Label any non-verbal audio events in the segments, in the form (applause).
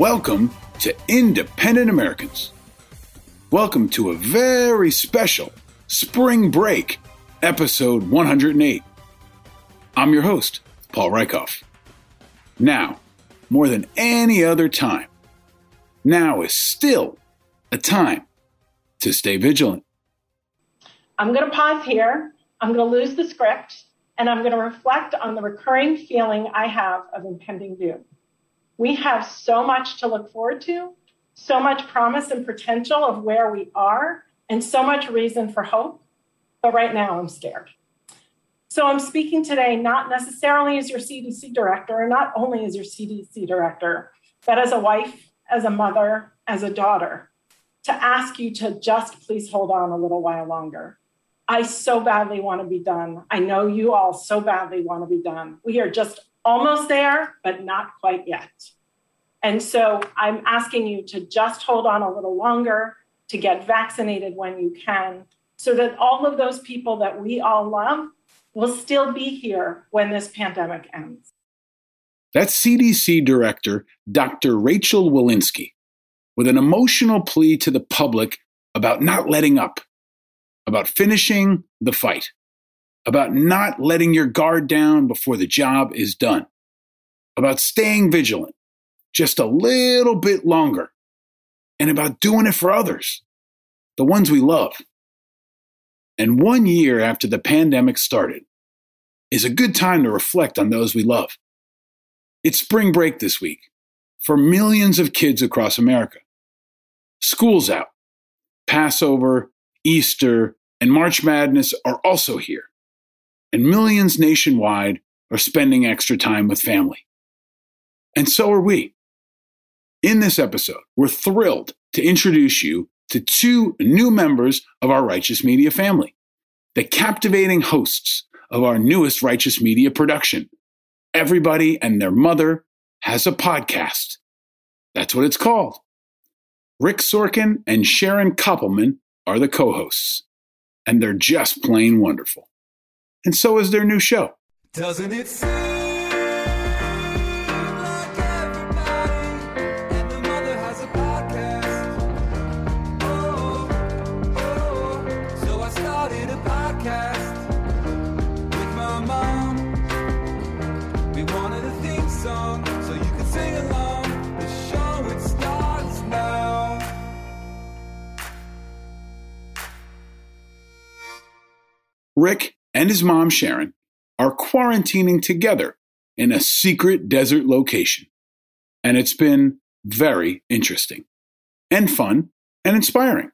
Welcome to Independent Americans. Welcome to a very special spring break episode 108. I'm your host, Paul Rieckhoff. Now, more than any other time, now is still a time to stay vigilant. I'm going to pause here. I'm going to lose the script and I'm going to reflect on the recurring feeling I have of impending doom. We have so much to look forward to, so much promise and potential of where we are, and so much reason for hope. But right now, I'm scared. So I'm speaking today not necessarily as your CDC director, and not only as your CDC director, but as a wife, as a mother, as a daughter, to ask you to just please hold on a little while longer. I so badly want to be done. I know you all so badly want to be done. We are just almost there, but not quite yet. And so I'm asking you to just hold on a little longer, to get vaccinated when you can, so that all of those people that we all love will still be here when this pandemic ends. That's CDC Director Dr. Rachel Walensky with an emotional plea to the public about not letting up, about finishing the fight about not letting your guard down before the job is done, about staying vigilant just a little bit longer, and about doing it for others, the ones we love. And one year after the pandemic started is a good time to reflect on those we love. It's spring break this week for millions of kids across America. School's out. Passover, Easter, and March Madness are also here and millions nationwide are spending extra time with family. And so are we. In this episode, we're thrilled to introduce you to two new members of our Righteous Media family, the captivating hosts of our newest Righteous Media production. Everybody and their mother has a podcast. That's what it's called. Rick Sorkin and Sharon Koppelman are the co hosts, and they're just plain wonderful and so is their new show. Doesn't it seem like everybody and the mother has a podcast? Oh, oh, so I started a podcast with my mom. We wanted a theme song so you can sing along. The show it starts now. Rick and his mom, Sharon, are quarantining together in a secret desert location. And it's been very interesting and fun and inspiring.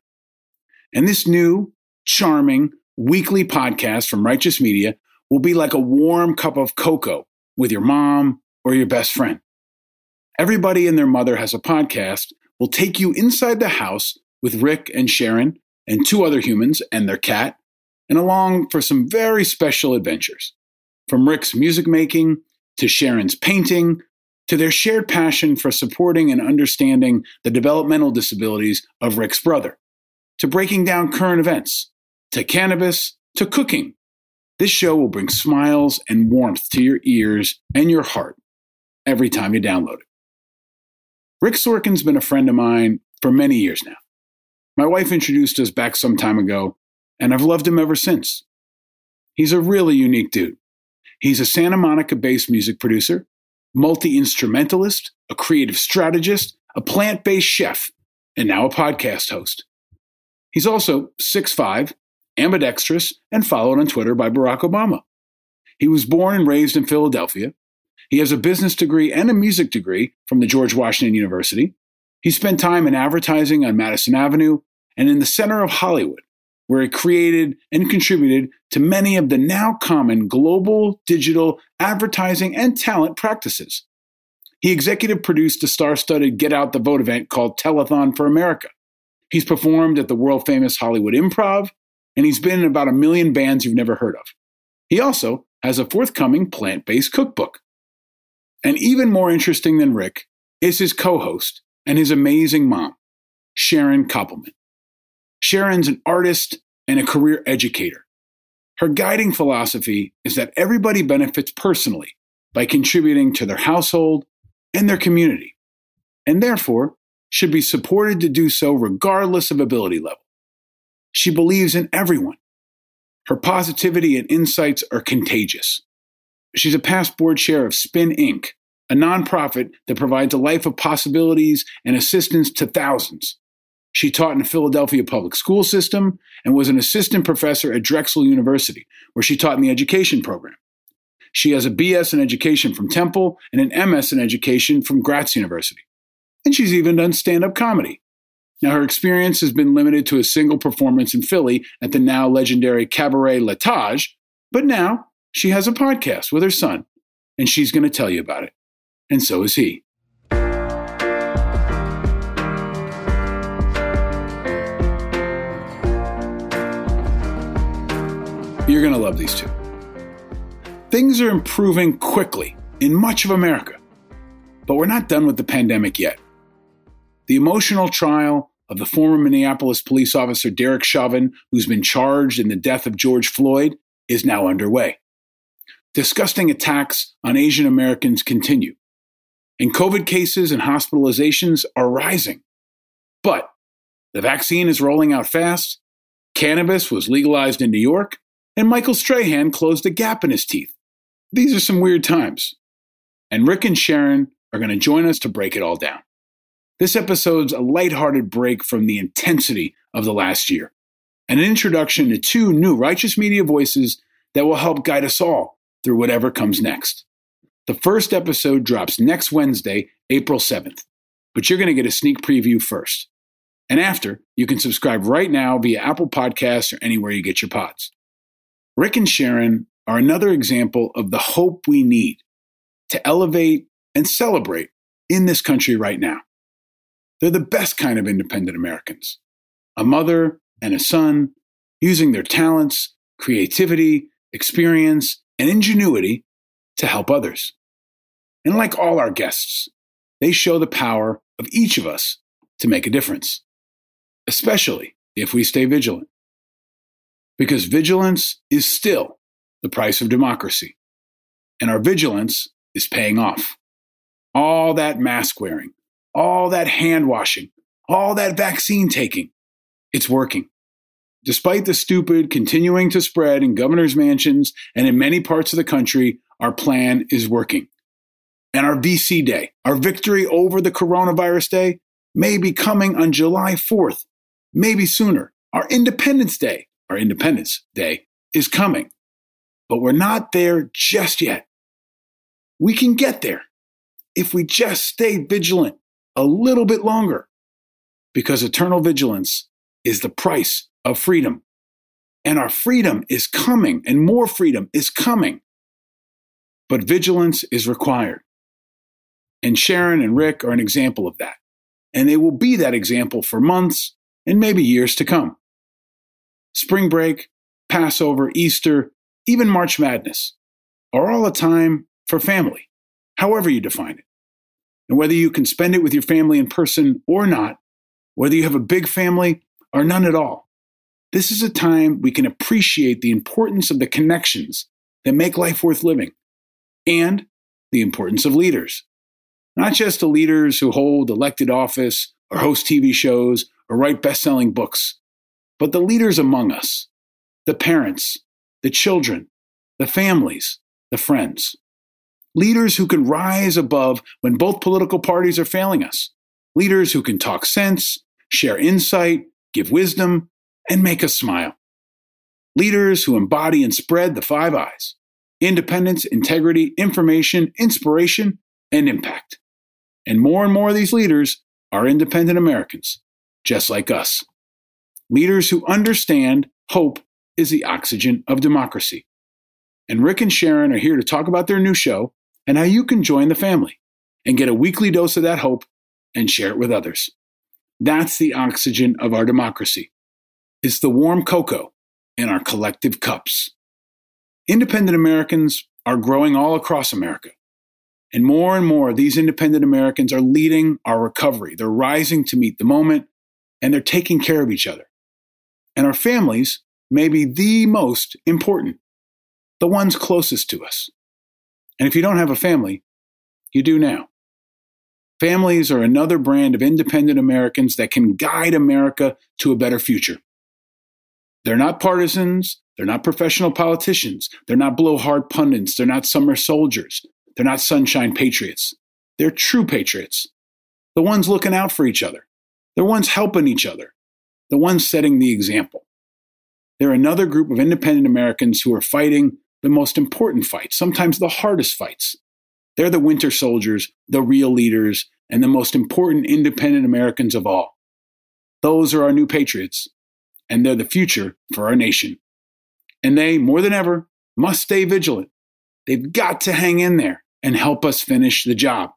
And this new, charming, weekly podcast from Righteous Media will be like a warm cup of cocoa with your mom or your best friend. Everybody and their mother has a podcast will take you inside the house with Rick and Sharon and two other humans and their cat and along for some very special adventures. From Rick's music making to Sharon's painting to their shared passion for supporting and understanding the developmental disabilities of Rick's brother, to breaking down current events, to cannabis, to cooking. This show will bring smiles and warmth to your ears and your heart every time you download it. Rick Sorkin's been a friend of mine for many years now. My wife introduced us back some time ago and I've loved him ever since. He's a really unique dude. He's a Santa Monica based music producer, multi instrumentalist, a creative strategist, a plant based chef, and now a podcast host. He's also 6'5, ambidextrous, and followed on Twitter by Barack Obama. He was born and raised in Philadelphia. He has a business degree and a music degree from the George Washington University. He spent time in advertising on Madison Avenue and in the center of Hollywood, where he created and contributed to many of the now common global digital advertising and talent practices. He executive produced the star studded Get Out the Vote event called Telethon for America. He's performed at the world famous Hollywood Improv, and he's been in about a million bands you've never heard of. He also has a forthcoming plant based cookbook. And even more interesting than Rick is his co host and his amazing mom, Sharon Koppelman. Sharon's an artist and a career educator. Her guiding philosophy is that everybody benefits personally by contributing to their household and their community, and therefore should be supported to do so regardless of ability level. She believes in everyone. Her positivity and insights are contagious. She's a past board chair of Spin Inc., a nonprofit that provides a life of possibilities and assistance to thousands. She taught in the Philadelphia public school system and was an assistant professor at Drexel University, where she taught in the education program. She has a BS in education from Temple and an MS in education from Gratz University. And she's even done stand up comedy. Now, her experience has been limited to a single performance in Philly at the now legendary Cabaret Latage, but now she has a podcast with her son, and she's going to tell you about it. And so is he. You're going to love these two. Things are improving quickly in much of America, but we're not done with the pandemic yet. The emotional trial of the former Minneapolis police officer Derek Chauvin, who's been charged in the death of George Floyd, is now underway. Disgusting attacks on Asian Americans continue, and COVID cases and hospitalizations are rising. But the vaccine is rolling out fast, cannabis was legalized in New York, and Michael Strahan closed a gap in his teeth. These are some weird times. And Rick and Sharon are going to join us to break it all down. This episode's a lighthearted break from the intensity of the last year, and an introduction to two new righteous media voices that will help guide us all through whatever comes next. The first episode drops next Wednesday, April 7th, but you're going to get a sneak preview first. And after, you can subscribe right now via Apple Podcasts or anywhere you get your pods. Rick and Sharon are another example of the hope we need to elevate and celebrate in this country right now. They're the best kind of independent Americans a mother and a son using their talents, creativity, experience, and ingenuity to help others. And like all our guests, they show the power of each of us to make a difference, especially if we stay vigilant because vigilance is still the price of democracy. And our vigilance is paying off. All that mask wearing, all that hand washing, all that vaccine taking, it's working. Despite the stupid continuing to spread in governors' mansions and in many parts of the country, our plan is working. And our VC Day, our victory over the coronavirus day, may be coming on July 4th, maybe sooner. Our Independence Day, our Independence Day, is coming. But we're not there just yet. We can get there if we just stay vigilant a little bit longer, because eternal vigilance is the price of freedom. And our freedom is coming, and more freedom is coming. But vigilance is required. And Sharon and Rick are an example of that. And they will be that example for months and maybe years to come spring break, Passover, Easter, even March Madness are all a time for family, however you define it. And whether you can spend it with your family in person or not, whether you have a big family or none at all, this is a time we can appreciate the importance of the connections that make life worth living and the importance of leaders. Not just the leaders who hold elected office or host TV shows or write best selling books, but the leaders among us, the parents, the children, the families, the friends. Leaders who can rise above when both political parties are failing us. Leaders who can talk sense, share insight, give wisdom, and make us smile. Leaders who embody and spread the five I's independence, integrity, information, inspiration, and impact. And more and more of these leaders are independent Americans, just like us. Leaders who understand hope is the oxygen of democracy. And Rick and Sharon are here to talk about their new show and how you can join the family and get a weekly dose of that hope and share it with others. That's the oxygen of our democracy. It's the warm cocoa in our collective cups. Independent Americans are growing all across America. And more and more, these independent Americans are leading our recovery. They're rising to meet the moment and they're taking care of each other. And our families may be the most important, the ones closest to us. And if you don't have a family, you do now. Families are another brand of independent Americans that can guide America to a better future. They're not partisans. They're not professional politicians. They're not blowhard pundits. They're not summer soldiers. They're not sunshine patriots. They're true patriots. The ones looking out for each other. They're ones helping each other. The ones setting the example. They're another group of independent Americans who are fighting the most important fights, sometimes the hardest fights. They're the winter soldiers, the real leaders, and the most important independent Americans of all. Those are our new patriots, and they're the future for our nation. And they, more than ever, must stay vigilant. They've got to hang in there and help us finish the job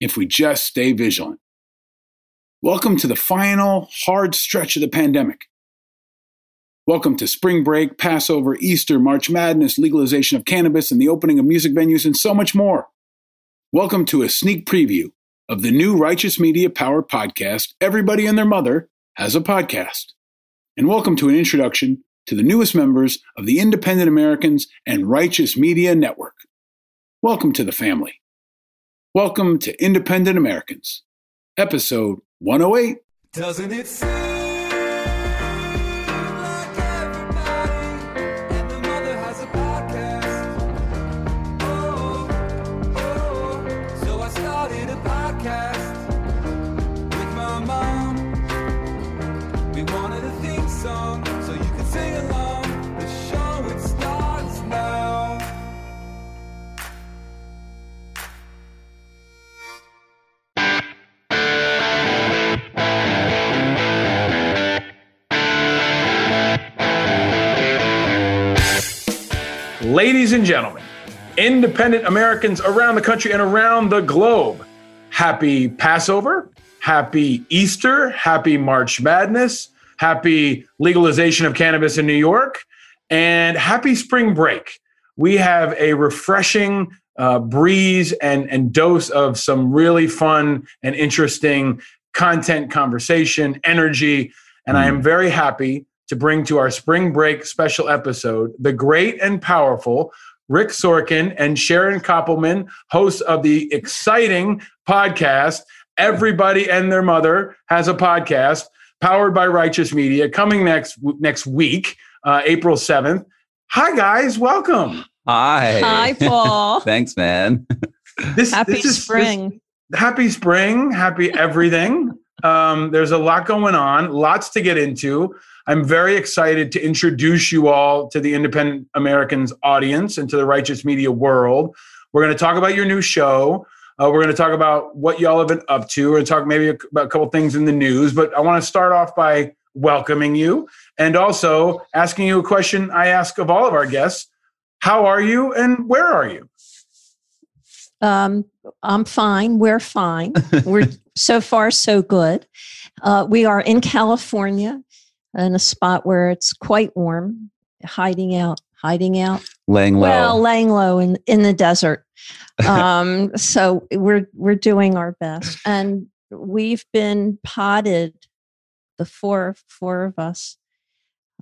if we just stay vigilant. Welcome to the final hard stretch of the pandemic. Welcome to spring break, Passover, Easter, March Madness, legalization of cannabis, and the opening of music venues, and so much more. Welcome to a sneak preview of the new Righteous Media Power podcast, Everybody and Their Mother has a podcast. And welcome to an introduction to the newest members of the Independent Americans and Righteous Media Network. Welcome to the family. Welcome to Independent Americans, episode 108. Doesn't it Ladies and gentlemen, independent Americans around the country and around the globe, happy Passover, happy Easter, happy March Madness, happy legalization of cannabis in New York, and happy spring break. We have a refreshing uh, breeze and, and dose of some really fun and interesting content, conversation, energy. And I am very happy to bring to our spring break special episode the great and powerful Rick Sorkin and Sharon Koppelman, hosts of the exciting podcast Everybody and Their Mother has a podcast powered by Righteous Media coming next next week, uh, April 7th. Hi guys, welcome. Hi. Hi, Paul. (laughs) Thanks, man. This Happy this is- this- spring. happy spring, happy everything. (laughs) Um, there's a lot going on, lots to get into. I'm very excited to introduce you all to the Independent Americans audience and to the Righteous Media world. We're going to talk about your new show. Uh, we're going to talk about what y'all have been up to. We're going to talk maybe about a couple things in the news. But I want to start off by welcoming you and also asking you a question I ask of all of our guests How are you and where are you? Um, I'm fine. We're fine. (laughs) We're so far so good. Uh, we are in California, in a spot where it's quite warm, hiding out, hiding out. Laying low. Well, laying low in in the desert. (laughs) Um, so we're we're doing our best, and we've been potted, the four four of us,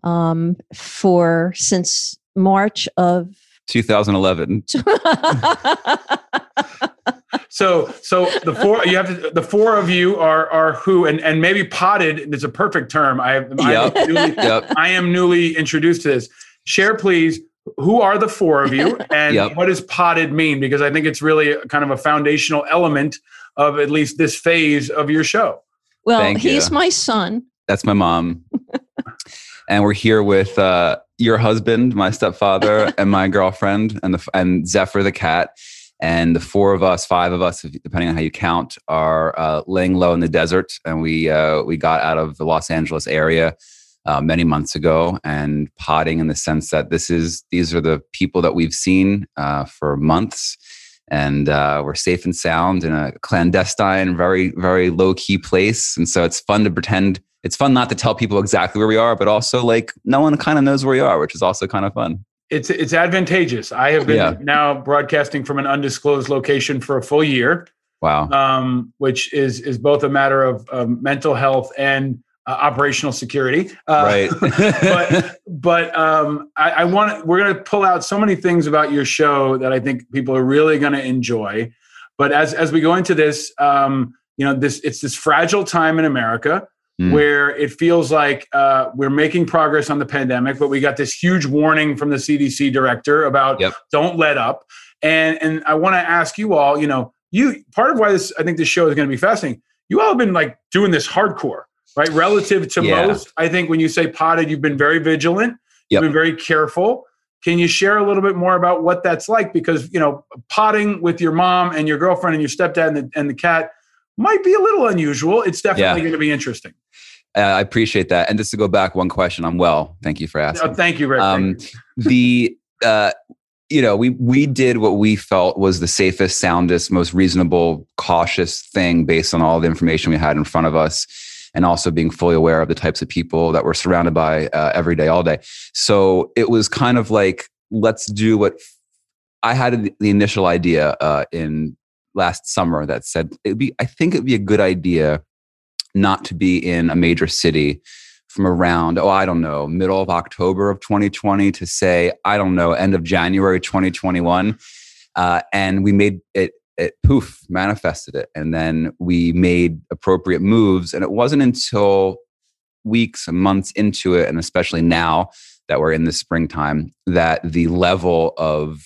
um, for since March of 2011. (laughs) (laughs) So, so the four you have to, the four of you are are who and and maybe potted is a perfect term. I have I, am Yep. newly, Yep. I am newly introduced to this. Share, please. Who are the four of you, (laughs) and Yep. what does potted mean? Because I think it's really a, kind of a foundational element of at least this phase of your show. well, Thank he's you. my son. That's my mom. (laughs) and we're here with uh, your husband, my stepfather, and my girlfriend, and the and Zephyr the cat. And the four of us, five of us, depending on how you count, are uh, laying low in the desert. And we uh, we got out of the Los Angeles area uh, many months ago and potting in the sense that this is these are the people that we've seen uh, for months. And uh, we're safe and sound in a clandestine, very, very low key place. And so it's fun to pretend. It's fun not to tell people exactly where we are, but also like no one kind of knows where we are, which is also kind of fun. It's it's advantageous. I have been Yeah. now broadcasting from an undisclosed location for a full year, Wow. um, which is is both a matter of um, mental health and uh, operational security. Uh, right. (laughs) but but um, I, I want we're going to pull out so many things about your show that I think people are really going to enjoy. But as as we go into this, um, you know, this it's this fragile time in America Mm. where it feels like uh, we're making progress on the pandemic, but we got this huge warning from the CDC director about Yep. don't let up. And and I want to ask you all, you know, you part of why this I think this show is going to be fascinating. You all have been like doing this hardcore, right? Relative to Yeah. most, I think when you say potted, you've been very vigilant. You've been very careful. Can you share a little bit more about what that's like? Because you know, potting with your mom and your girlfriend and your stepdad and the, and the cat might be a little unusual. It's definitely Yeah. going to be interesting. Uh, I appreciate that. And just to go back one question, I'm well. Thank you for asking. Oh, thank you, Rick. um, (laughs) the uh, you know we we did what we felt was the safest, soundest, most reasonable, cautious thing based on all the information we had in front of us, and also being fully aware of the types of people that we're surrounded by uh, every day, all day. So it was kind of like let's do what I had the- the initial idea uh, in last summer that said it'd be I think it'd be a good idea not to be in a major city from around, oh, I don't know, middle of October of 2020 to say, I don't know, end of January 2021. Uh, and we made it, it poof, manifested it. And then we made appropriate moves. And it wasn't until weeks and months into it, and especially now that we're in the springtime, that the level of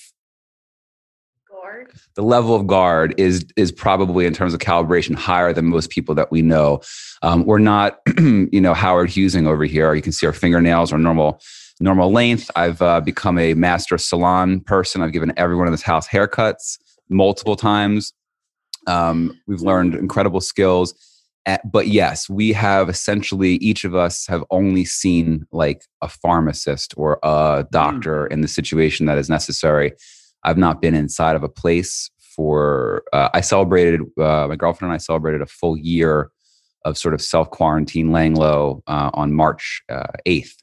the level of guard is is probably in terms of calibration higher than most people that we know. Um, we're not, (clears throat) you know, Howard Hughesing over here. You can see our fingernails are normal normal length. I've uh, become a master salon person. I've given everyone in this house haircuts multiple times. Um, we've learned incredible skills. Uh, but yes, we have essentially each of us have only seen like a pharmacist or a doctor in the situation that is necessary. I've not been inside of a place for. Uh, I celebrated. Uh, my girlfriend and I celebrated a full year of sort of self quarantine, laying low uh, on March eighth.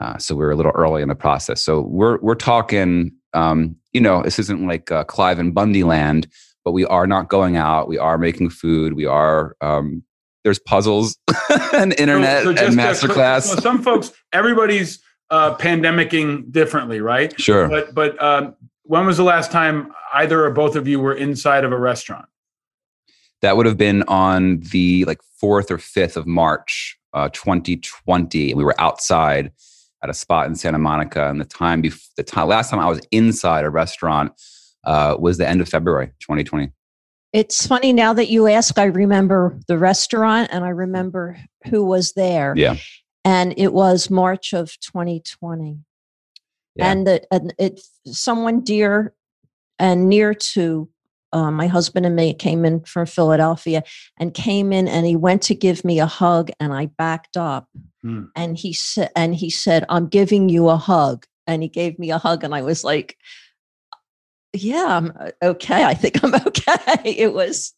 Uh, so we are a little early in the process. So we're we're talking. Um, you know, this isn't like uh, Cliven Bundy land, but we are not going out. We are making food. We are. Um, there's puzzles (laughs) and internet So- so and uh, masterclass. so some folks, everybody's uh, pandemicing differently, right? sure. But but um, when was the last time either or both of you were inside of a restaurant? That would have been on the like fourth or fifth of March, uh, 2020. We were outside at a spot in Santa Monica, and the time bef- the time last time I was inside a restaurant uh, was the end of February, 2020. It's funny now that you ask, I remember the restaurant and I remember who was there. Yeah. And it was March of 2020. Yeah. And the, and it someone dear and near to uh, my husband and me came in from Philadelphia and came in and he went to give me a hug and I backed up Hmm. and he said and he said I'm giving you a hug and he gave me a hug and I was like yeah I'm uh, okay I think I'm (laughs) okay it was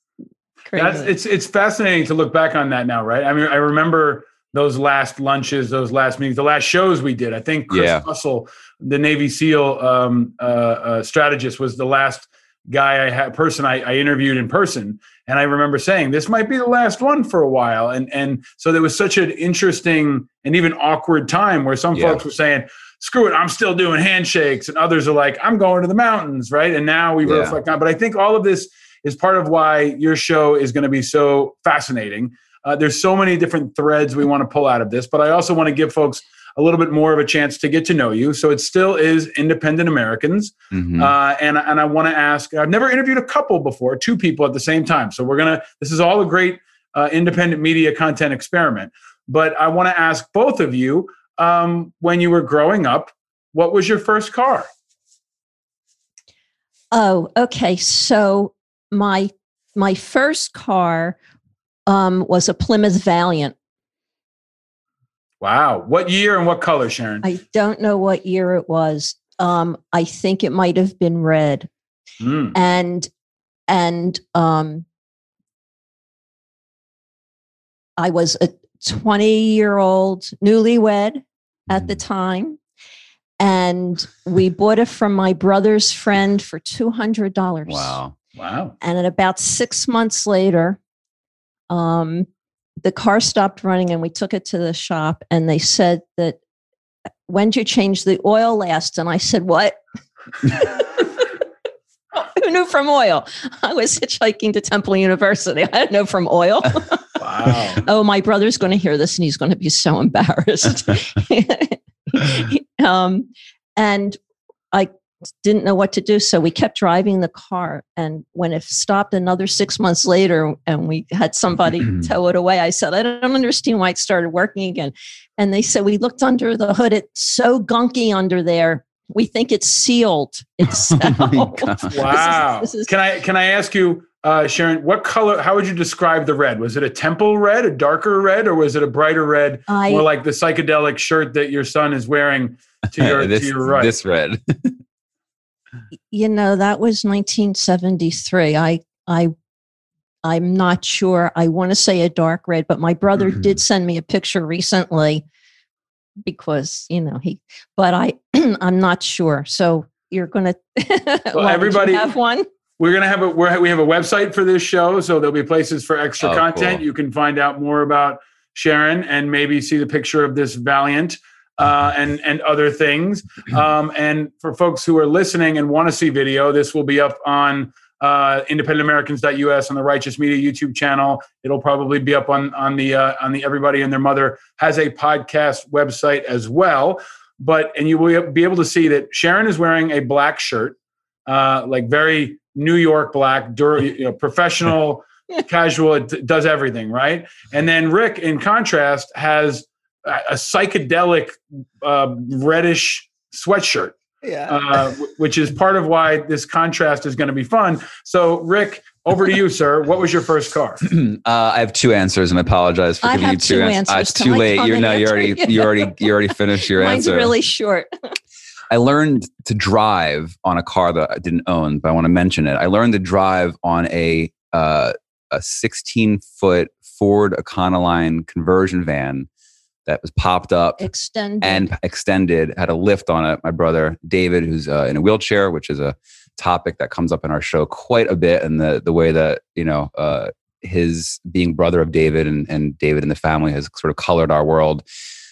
crazy That's it's it's fascinating to look back on that now, right? I mean, I remember those last lunches, those last meetings, the last shows we did. I think Chris Yeah. Russell, the Navy SEAL um, uh, uh, strategist, was the last guy I had person I, I interviewed in person, and I remember saying this might be the last one for a while, and and so there was such an interesting and even awkward time where some Yeah. folks were saying. Screw it! I'm still doing handshakes, and others are like, "I'm going to the mountains," right? And now we Yeah. reflect on. But I think all of this is part of why your show is going to be so fascinating. Uh, there's so many different threads we want to pull out of this, but I also want to give folks a little bit more of a chance to get to know you. So it still is independent Americans, Mhm. uh, and and I want to ask. I've never interviewed a couple before, two people at the same time. So we're gonna. This is all a great uh, independent media content experiment. But I want to ask both of you: um, when you were growing up, what was your first car? Oh, okay. So my my first car um, was a Plymouth Valiant. Wow. What year and what color, Sharon? I don't know what year it was. Um, I think it might have been red. Mm. and and um i was a 20 year old newlywed at the time and we (laughs) bought it from my brother's friend for $200 Wow. Wow. and at about six months later um the car stopped running and we took it to the shop and they said that when did you change the oil last and i said what (laughs) who knew from oil? I was hitchhiking to Temple University. I didn't know from oil. (laughs) Wow. oh, my brother's going to hear this and he's going to be so embarrassed. (laughs) um, and I didn't know what to do. So we kept driving the car. And when it stopped another six months later and we had somebody (clears throat) tow it away, I said, I don't understand why it started working again. And they said, We looked under the hood. It's so gunky under there. We think it's sealed. It's (laughs) Oh my (laughs) God. Wow. this is- can I can I ask you, uh, Sharon, what color? How would you describe the red? Was it a temple red, a darker red, or was it a brighter red, I, more like the psychedelic shirt that your son is wearing to (laughs) your this, to your right? this red. You know that was 1973 i i i'm not sure i want to say a dark red but my brother Mhm. did send me a picture recently because you know he but i (clears throat) i'm not sure so you're gonna (laughs) Well, everybody- have one We're gonna have a we're, we have a website for this show, so there'll be places for extra Oh, content. cool. You can find out more about Sharon and maybe see the picture of this Valiant uh, and and other things. Um, and for folks who are listening and want to see video, this will be up on uh, independentamericans.us on the Righteous Media YouTube channel. It'll probably be up on on the uh, on the Everybody and Their Mother has a podcast website as well. But and you will be able to see that Sharon is wearing a black shirt, uh, like very New York black, dur- you know, professional, (laughs) casual. It does everything right. And then Rick, in contrast, has a, a psychedelic uh, reddish sweatshirt Yeah. uh, which is part of why this contrast is going to be fun. So, Rick, over to you, sir. What was your first car? (clears throat) uh, I have two answers, and I apologize for I giving have you two, two ans- uh, answers. it's Can too I late. You're and no, you already, you? you already, you already finished your (laughs) mine's answer. Mine's really short I learned to drive on a car that I didn't own, but I want to mention it. I learned to drive on a uh, a 16 foot Ford Econoline conversion van that was popped up extended and extended. Had a lift on it. My brother David, who's uh, in a wheelchair, which is a topic that comes up in our show quite a bit, and the the way that you know uh, his being brother of David and and David and the family has sort of colored our world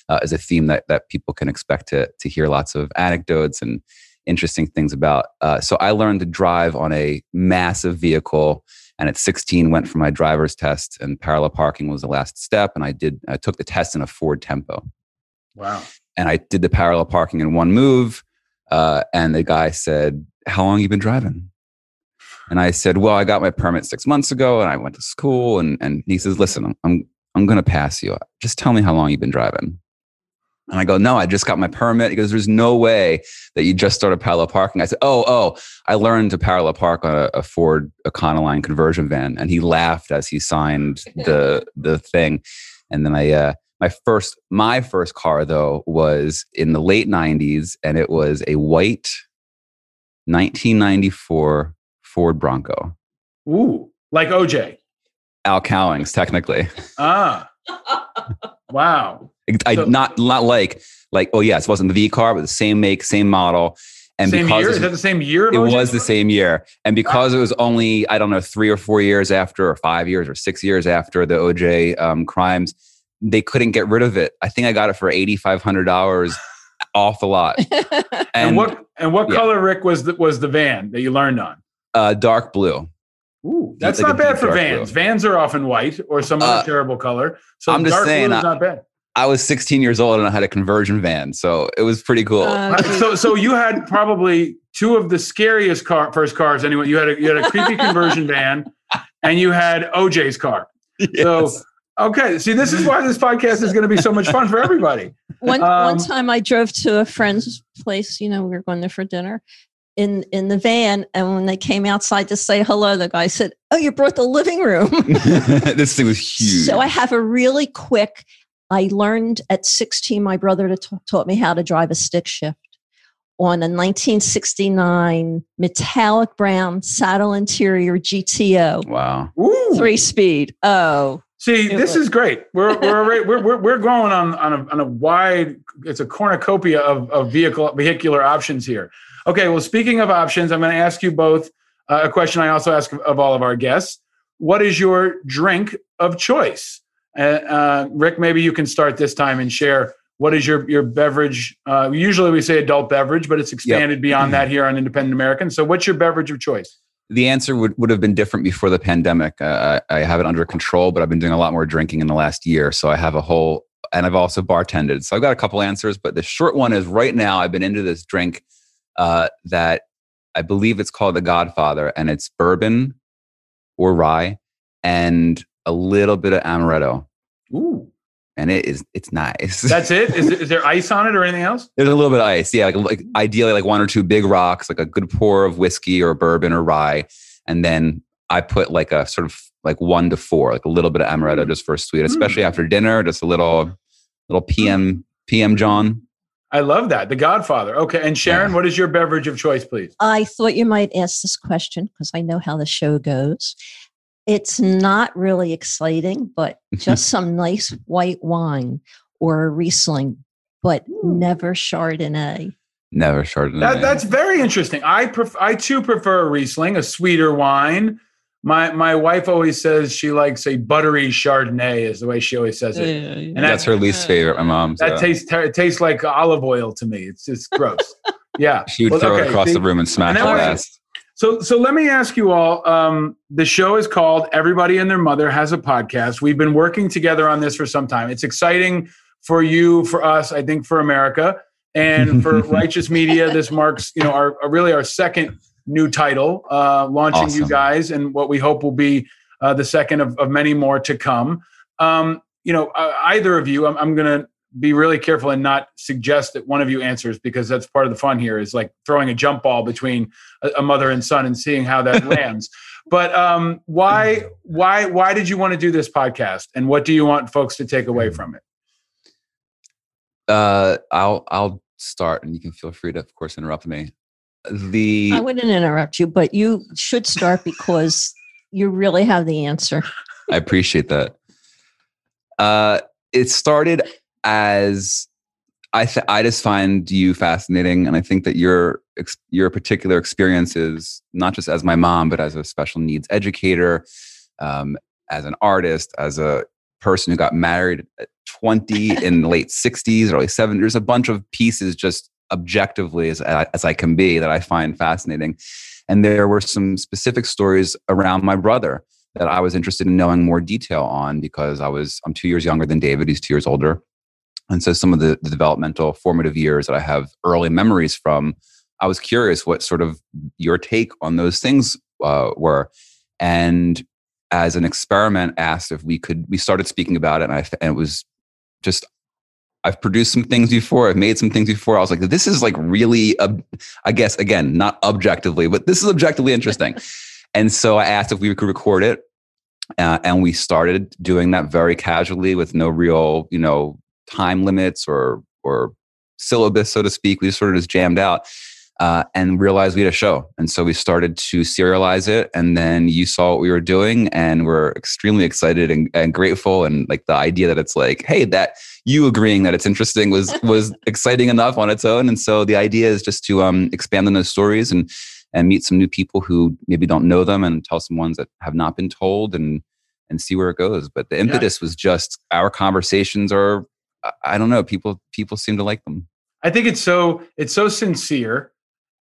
uh, is a theme that that people can expect to to hear lots of anecdotes and interesting things about. Uh, so I learned to drive on a massive vehicle, and at 16 went for my driver's test, and parallel parking was the last step, and I did I took the test in a Ford Tempo Wow. and I did the parallel parking in one move. Uh, and the guy said, "How long you been driving?" And I said, "Well, I got my permit six months ago, and I went to school." And and he says, "Listen, I'm I'm, I'm going to pass you. Just tell me how long you've been driving." And I go, "No, I just got my permit." He goes, "There's no way that you just started parallel parking." I said, "Oh, oh, I learned to parallel park on a, a Ford Econoline conversion van." And he laughed as he signed (laughs) the the thing. And then I uh, my first my first car though was in the late 90s and it was a white 1994 Ford Bronco. Ooh, like OJ. Al Cowlings technically. Ah. (laughs) Wow. I So- not not like like oh yes, it wasn't the V car but the same make, same model and same because year? it's- Is that the same year? It was the same year and because it was only i don't know three or four years after or five years or six years after the oj um, crimes they couldn't get rid of it i think i got it for $8500 (laughs) off the lot and, And, what and what yeah. color, Rick, was the, was the van that you learned on? uh, dark blue Ooh, that's like not a bad for vans. blue. Vans are often white or some other Uh, terrible color. So I'm just dark saying, blue is I- not bad. i was 16 years old and i had a conversion van so it was pretty cool Uh, (laughs) so so you had probably two of the scariest car first cars anyway. You had a you had a creepy (laughs) conversion van and you had OJ's car. So okay, see this is why this podcast is going to be so much fun for everybody. one Um, one time I drove to a friend's place. You know, we were going there for dinner, in in the van, and when they came outside to say hello, the guy said, "Oh, you brought the living room." (laughs) this thing was huge. So I have a really quick. I learned at 16. My brother ta- taught me how to drive a stick shift on a 1969 metallic brown saddle interior GTO, wow. Ooh. three speed. Oh, See, It this was- is great. We're we're already, we're, we're we're going on on a, on a wide. It's a cornucopia of of vehicle vehicular options here. Okay, well, speaking of options, I'm going to ask you both uh, a question. I also ask of, all of our guests. What is your drink of choice? Uh, uh, Rick, maybe you can start this time and share what is your your beverage. Uh, usually we say adult beverage, but it's expanded beyond that here on Independent American. So, what's your beverage of choice? The answer would, would have been different before the pandemic. Uh, I have it under control, but I've been doing a lot more drinking in the last year. So I have a whole, and I've also bartended. So I've got a couple answers, but the short one is right now I've been into this drink uh, that I believe it's called the Godfather, and it's bourbon or rye and a little bit of amaretto. Ooh, And it is, it's nice. (laughs) that's it. Is, is there ice on it or anything else? There's a little bit of ice, yeah. Like, like ideally, like one or two big rocks, like a good pour of whiskey or bourbon or rye, and then I put like a sort of like one to four, like a little bit of amaretto mm. just for a sweet, mm. especially after dinner. Just a little, little PM mm. PM John. I love that. The Godfather. Okay. And Sharon, Yeah. what is your beverage of choice, please? I thought you might ask this question because I know how the show goes. It's not really exciting, but (laughs) just some nice white wine or a Riesling, but never Chardonnay. Never Chardonnay. That, that's very interesting. I pref- I too prefer a Riesling, a sweeter wine. My my wife always says she likes a buttery Chardonnay, is the way she always says it. Yeah, And that's her least favorite. My mom's. That uh, tastes ter- it tastes like olive oil to me. It's just gross. (laughs) yeah. She would Well, throw okay, it across see? the room and smash And the glass. So, so let me ask you all. Um, the show is called "Everybody and Their Mother Has a Podcast." We've been working together on this for some time. It's exciting for you, for us, I think, for America, and for (laughs) Righteous Media. This marks, you know, our, our really our second new title, uh, launching you guys, and what we hope will be uh, the second of, of many more to come. Um, you know, uh, either of you, I'm, I'm going to be really careful and not suggest that one of you answers because that's part of the fun here is like throwing a jump ball between a, a mother and son and seeing how that (laughs) lands. But um, why, why, why did you want to do this podcast, and what do you want folks to take away from it? Uh, I'll I'll start, and you can feel free to, of course, interrupt me. The I wouldn't interrupt you, but you should start because you really have the answer. I appreciate that. Uh, it started as I th- I just find you fascinating, and I think that your ex- your particular experiences, not just as my mom, but as a special needs educator, um, as an artist, as a person who got married at 20 in the late 60s, early 70s. There's a bunch of pieces just objectively as, as I can be that I find fascinating. And there were some specific stories around my brother that I was interested in knowing more detail on because I was I'm two years younger than David. He's two years older, and so some of the, the developmental formative years that I have early memories from, I was curious what sort of your take on those things uh, were, and as an experiment, asked if we could. We started speaking about it, and, I, and it was just. I've produced some things before. I've made some things before. I was like, this is like really, ob- I guess, again, not objectively, but this is objectively interesting. (laughs) And so I asked if we could record it. Uh, and we started doing that very casually with no real, you know, time limits or or syllabus, so to speak. We sort of just jammed out uh, and realized we had a show. And so we started to serialize it. And then you saw what we were doing and we're extremely excited and, and grateful. And like the idea that it's like, hey, that you agreeing that it's interesting was (laughs) was exciting enough on its own. And so the idea is just to um, expand on those stories and and meet some new people who maybe don't know them and tell some ones that have not been told and and see where it goes. But the impetus was just our conversations are I don't know, people people seem to like them. I think it's so it's so sincere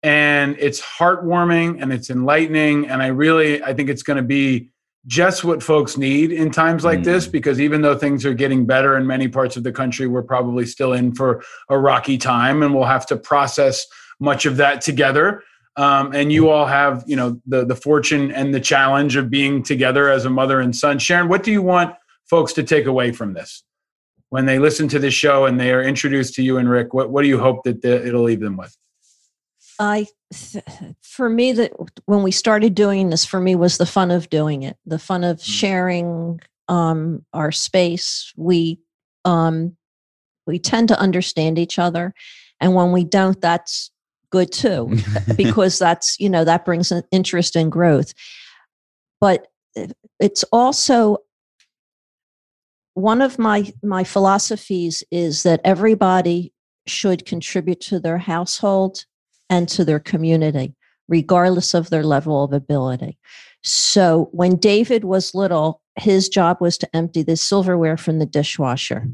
and it's heartwarming and it's enlightening. And I really I think it's going to be just what folks need in times like this because even though things are getting better in many parts of the country we're probably still in for a rocky time and we'll have to process much of that together. Um, and you all have you know the the fortune and the challenge of being together as a mother and son. Sharon what do you want folks to take away from this? When they listen to this show and they are introduced to you and rick what, what do you hope that the, it'll leave them with I, for me, that when we started doing this, for me was the fun of doing it, the fun of sharing um, our space. We um, we tend to understand each other, and when we don't, that's good too, (laughs) because that's you know that brings an interest and growth. But it's also one of my my philosophies is that everybody should contribute to their household and to their community regardless of their level of ability. So when david was little his job was to empty the silverware from the dishwasher.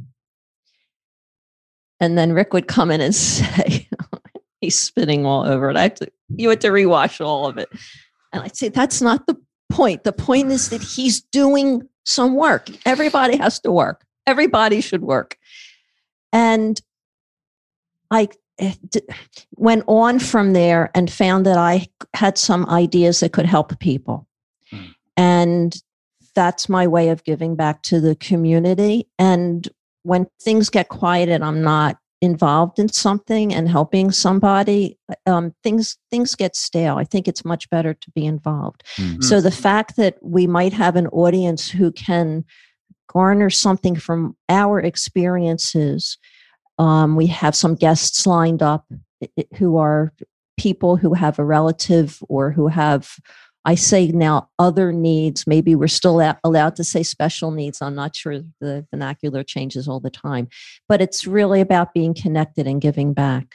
And then rick would come in and (laughs) say (laughs) he's spitting all over it. I have to you had to rewash all of it. And i'd say that's not the point. The point is that he's doing some work. Everybody has to work. Everybody should work. And I went on from there and found that I had some ideas that could help people. Mm. And that's my way of giving back to the community. And when things get quiet and I'm not involved in something and helping somebody, um, things things get stale. I think it's much better to be involved. Mm. So the fact that we might have an audience who can garner something from our experiences um, we have some guests lined up who are people who have a relative or who have, I say now, other needs. Maybe we're still allowed to say special needs. I'm not sure the vernacular changes all the time, but it's really about being connected and giving back.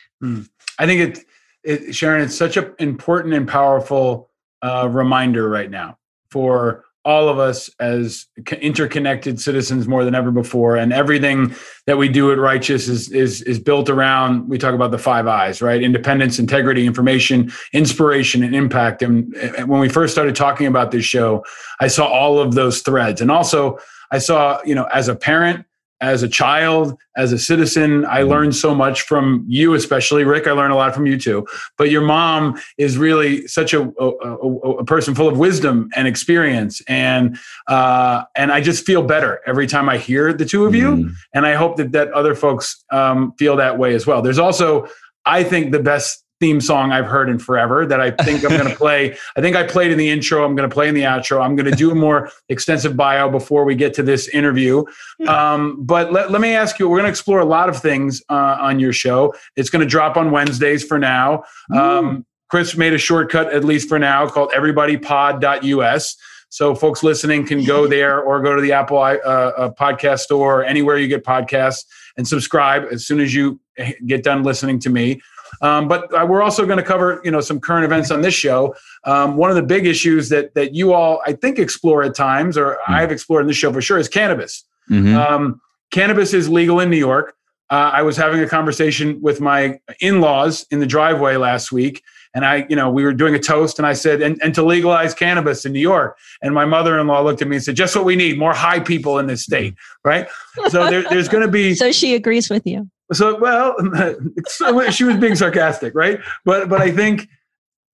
I think it, it Sharon, it's such an important and powerful uh, reminder right now for all of us as interconnected citizens more than ever before, and everything that we do at Righteous is is is built around. We talk about the five eyes, right? Independence, integrity, information, inspiration, and impact. And, and when we first started talking about this show, I saw all of those threads, and also I saw, you know, as a parent as a child, as a citizen, I learned so much from you, especially Rick. I learned a lot from you too. But your mom is really such a, a, a, a person full of wisdom and experience, and uh, and I just feel better every time I hear the two of you. Mm. And I hope that that other folks um, feel that way as well. There's also, I think, the best theme song I've heard in forever that I think I'm going (laughs) to play. I think I played in the intro. I'm going to play in the outro. I'm going to do a more (laughs) extensive bio before we get to this interview. Um, but let, let me ask you, we're going to explore a lot of things uh, on your show. It's going to drop on Wednesdays for now. Um, Chris made a shortcut, at least for now, called everybodypod.us. So folks listening can go (laughs) there or go to the Apple uh, uh, podcast store or anywhere you get podcasts and subscribe as soon as you get done listening to me. Um, but uh, we're also going to cover, you know, some current events on this show. Um, one of the big issues that that you all, I think, explore at times, or I've explored in this show for sure, is cannabis. Mhm. Um, cannabis is legal in New York. Uh, I was having a conversation with my in-laws in the driveway last week, and I, you know, we were doing a toast, and I said, and, and to legalize cannabis in New York. And my mother-in-law looked at me and said, just what we need, more high people in this state, right? So there, there's going to be (laughs) So she agrees with you. So well (laughs) so she was being sarcastic right? But but i think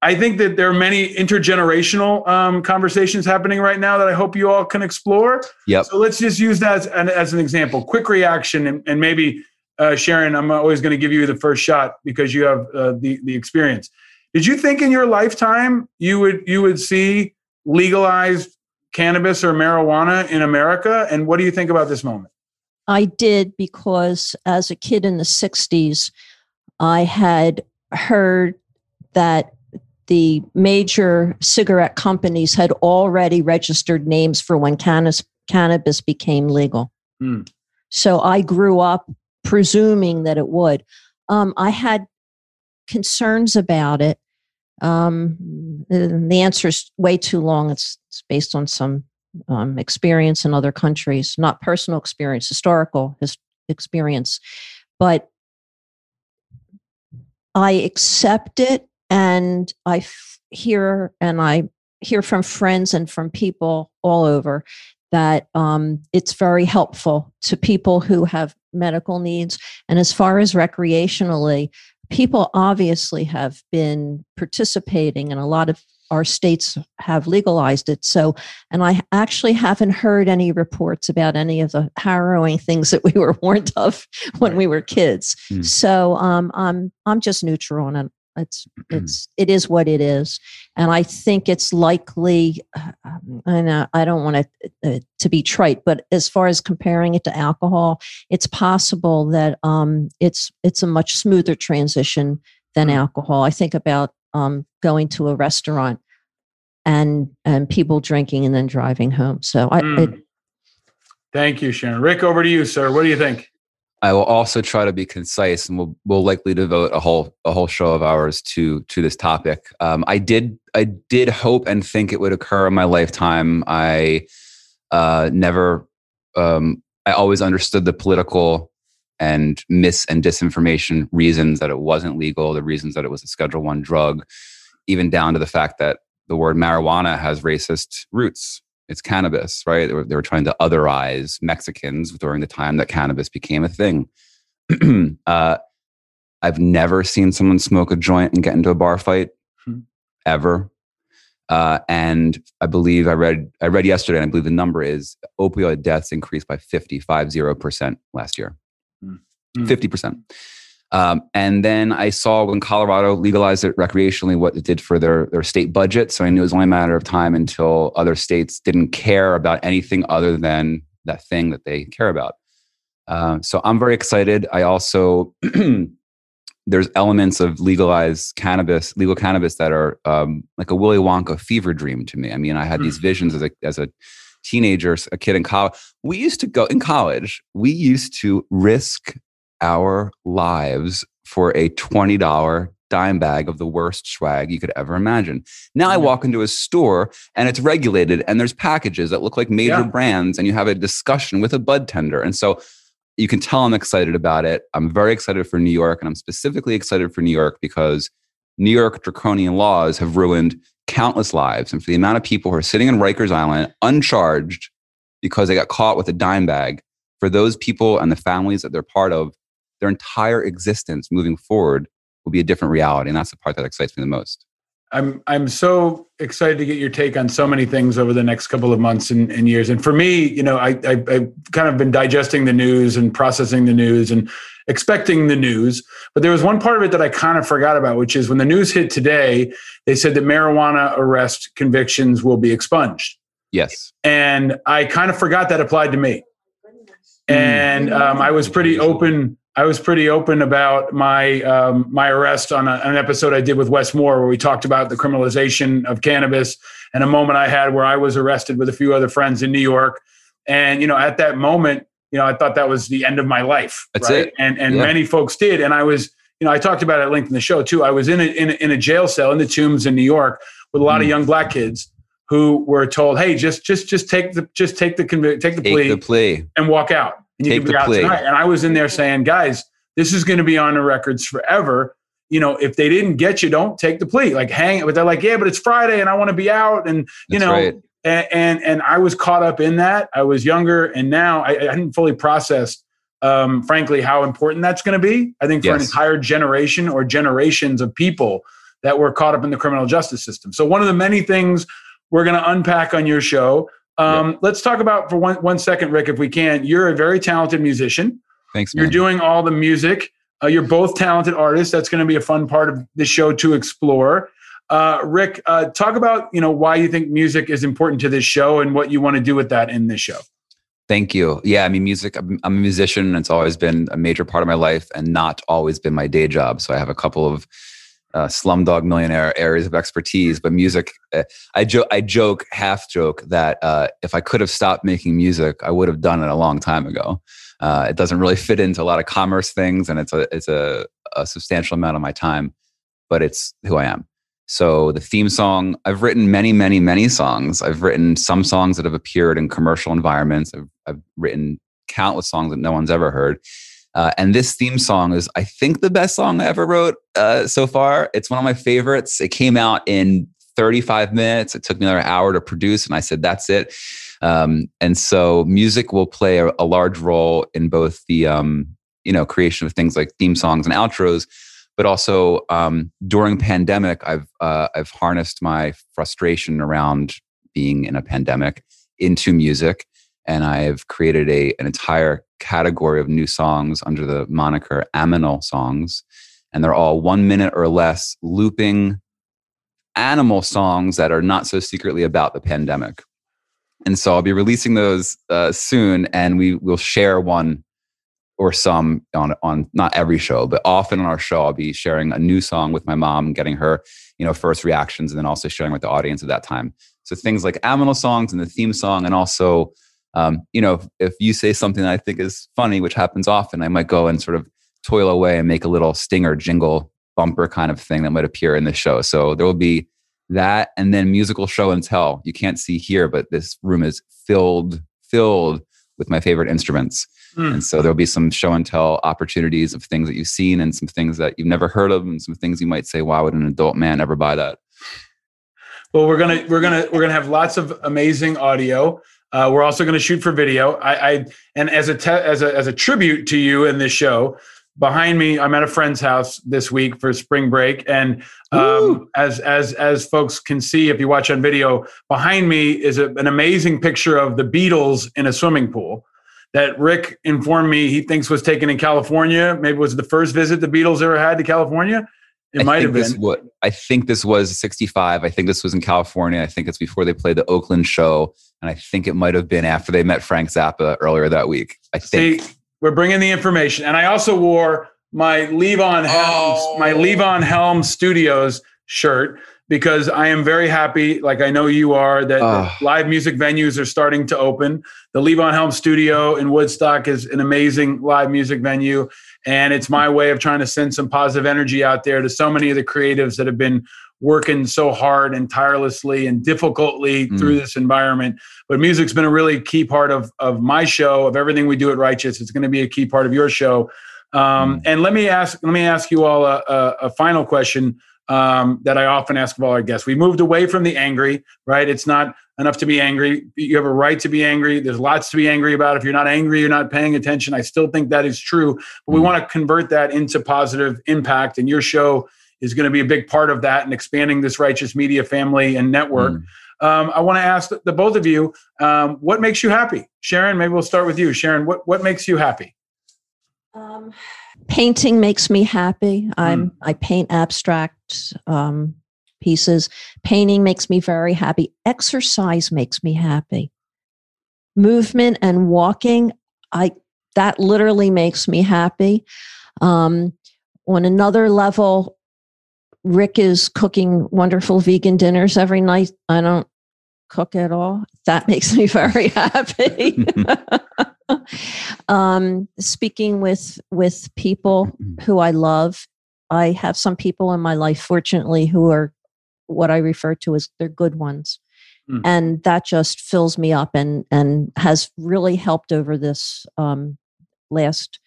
i think that there are many intergenerational um, conversations happening right now that i hope you all can explore. Yep. so let's just use that as an, as an example. Quick reaction and, and maybe uh, sharon i'm always going to give you the first shot because you have uh, the the experience. Did you think in your lifetime you would you would see legalized cannabis or marijuana in america? And what do you think about this moment I did because as a kid in the 60s, I had heard that the major cigarette companies had already registered names for when cannabis, cannabis became legal. Hmm. So I grew up presuming that it would. Um, I had concerns about it. Um, the the answer is way too long. It's, it's based on some um, experience in other countries, not personal experience, historical his, experience. But I accept it and I f- hear and I hear from friends and from people all over that um, it's very helpful to people who have medical needs. And as far as recreationally, people obviously have been participating, in a lot of our states have legalized it. So, and I actually haven't heard any reports about any of the harrowing things that we were (laughs) warned of when we were kids. Hmm. So, um, I'm I'm just neutral on it. It's it's it is what it is, and I think it's likely. Um, and uh, I don't want it uh, to be trite, but as far as comparing it to alcohol, it's possible that um, it's it's a much smoother transition than alcohol. I think about um, going to a restaurant and and people drinking and then driving home. So I. Mm. It, Thank you, Sharon. Rick, over to you, sir. What do you think? I will also try to be concise, and we'll we'll likely devote a whole a whole show of ours to to this topic. Um, I did I did hope and think it would occur in my lifetime. I uh, never um, I always understood the political and mis and disinformation reasons that it wasn't legal, the reasons that it was a Schedule One drug, even down to the fact that the word marijuana has racist roots. It's cannabis, right? They were, they were trying to otherize Mexicans during the time that cannabis became a thing. (clears throat) uh, I've never seen someone smoke a joint and get into a bar fight hmm. ever. Uh, and I believe I read I read yesterday, and I believe the number is opioid deaths increased by fifty five zero percent last year. Hmm. 50%. Um, and then I saw when Colorado legalized it recreationally what it did for their, their state budget. So I knew it was only a matter of time until other states didn't care about anything other than that thing that they care about. Uh, so I'm very excited. I also, (clears throat) there's elements of legalized cannabis, legal cannabis that are um, like a Willy Wonka fever dream to me. I mean, I had these visions as a, as a teenager, a kid in college. We used to go in college, we used to risk our lives for a $20 dime bag of the worst swag you could ever imagine. Now I walk into a store and it's regulated and there's packages that look like major Yeah. brands and you have a discussion with a bud tender. And so you can tell I'm excited about it. I'm very excited for New York and I'm specifically excited for New York because New York draconian laws have ruined countless lives. And for the amount of people who are sitting in Rikers Island uncharged because they got caught with a dime bag, for those people and the families that they're part of, their entire existence moving forward will be a different reality. And that's the part that excites me the most. I'm I'm so excited to get your take on so many things over the next couple of months and, and years. And for me, you know, I, I I've kind of been digesting the news and processing the news and expecting the news. But there was one part of it that I kind of forgot about, which is when the news hit today, they said that marijuana arrest convictions will be expunged. Yes. and I kind of forgot that applied to me. And um, I was pretty open. I was pretty open about my um, my arrest on a, an episode I did with Wes Moore, where we talked about the criminalization of cannabis and a moment I had where I was arrested with a few other friends in New York. And you know, at that moment, you know, I thought that was the end of my life. That's right? it. And and Yeah. many folks did. And I was, you know, I talked about it at length in the show too. I was in a, in a, in a jail cell in the Tombs in New York with a lot of Mm. young black kids who were told, "Hey, just just just take the just take the convic- take the Take plea the plea. and walk out, and you be out plea. tonight." And I was in there saying, "Guys, this is going to be on the records forever." You know, if they didn't get you, don't take the plea. Like hang it. But they're like, "Yeah, but it's Friday, and I want to be out." And you That's know, right. and, and and I was caught up in that. I was younger, and now I, I hadn't fully processed, um, frankly, how important that's going to be. I think for an entire generation or generations of people that were caught up in the criminal justice system. So one of the many things we're going to unpack on your show. Um, Let's talk about for one one second, Rick, if we can. You're a very talented musician. Thanks, man. You're doing all the music. Uh, you're both talented artists. That's going to be a fun part of the show to explore. Uh, Rick, uh, talk about you know why you think music is important to this show and what you want to do with that in this show. Thank you. Yeah, I mean, music, I'm, I'm a musician. and It's always been a major part of my life and not always been my day job. So I have a couple of uh, slumdog millionaire areas of expertise. But music, uh, I, I joke, half joke, that uh, if I could have stopped making music, I would have done it a long time ago. Uh, it doesn't really fit into a lot of commerce things, and it's a it's a, a substantial amount of my time, but it's who I am. So the theme song, I've written many, many, many songs. I've written some songs that have appeared in commercial environments. I've, I've written countless songs that no one's ever heard. Uh, and this theme song is, I think, the best song I ever wrote uh, so far. It's one of my favorites. It came out in 35 minutes. It took me another hour to produce, and I said, "That's it." Um, and so, music will play a, a large role in both the, um, you know, creation of things like theme songs and outros, but also um, during pandemic, I've uh, I've harnessed my frustration around being in a pandemic into music, and I've created a an entire category of new songs under the moniker Aminal songs. and they're all one minute or less looping animal songs that are not so secretly about the pandemic. And so I'll be releasing those uh, soon, and we will share one or some on on not every show, but often on our show, I'll be sharing a new song with my mom, getting her you know first reactions, and then also sharing with the audience at that time. So things like animal songs and the theme song, and also um, you know if, if you say something that I think is funny, which happens often, I might go and sort of toil away and make a little stinger jingle bumper kind of thing that might appear in the show. So there will be that and then musical show and tell. You can't see here, but this room is filled, filled with my favorite instruments. Mm. And so there'll be some show and tell opportunities of things that you've seen and some things that you've never heard of and some things you might say, why would an adult man ever buy that? Well, we're gonna we're gonna we're gonna have lots of amazing audio. Uh, we're also going to shoot for video. I, I and as a te- as a as a tribute to you in this show, behind me i'm at a friend's house this week for spring break and um, as as as folks can see if you watch on video behind me is a, an amazing picture of the beatles in a swimming pool that rick informed me he thinks was taken in california maybe was the first visit the beatles ever had to california it I might have been What, I think this was 65. I think this was in California. I think it's before they played the Oakland show. And I think it might have been after they met Frank Zappa earlier that week. I think. See, we're bringing the information. And I also wore my Levon Helms, Oh. my Levon Helms Studios shirt because I am very happy, like I know you are, that Oh. live music venues are starting to open. The Levon Helm Studio in Woodstock is an amazing live music venue. And it's my way of trying to send some positive energy out there to so many of the creatives that have been working so hard and tirelessly and difficultly Mm. through this environment. But music's been a really key part of, of my show, of everything we do at Righteous. It's going to be a key part of your show. Um, Mm. And let me ask let me ask you all a, a, a final question um, that I often ask of all our guests. We moved away from the angry, right? It's not enough to be angry. You have a right to be angry. There's lots to be angry about. If you're not angry, you're not paying attention. I still think that is true. But we Mm. want to convert that into positive impact. And your show is going to be a big part of that and expanding this righteous media family and network. Mm. Um, I want to ask the, the both of you, um, what makes you happy? Sharon, maybe we'll start with you. Sharon, what, what makes you happy? Um, painting makes me happy. I'm I paint abstract um, pieces. Painting makes me very happy. Exercise makes me happy. Movement and walking, I that literally makes me happy. Um, on another level, Rick is cooking wonderful vegan dinners every night. I don't cook at all. That (laughs) makes me very happy. (laughs) um, speaking with with people who I love, I have some people in my life, fortunately, who are what I refer to as they're good ones, Mm. and that just fills me up and and has really helped over this um, last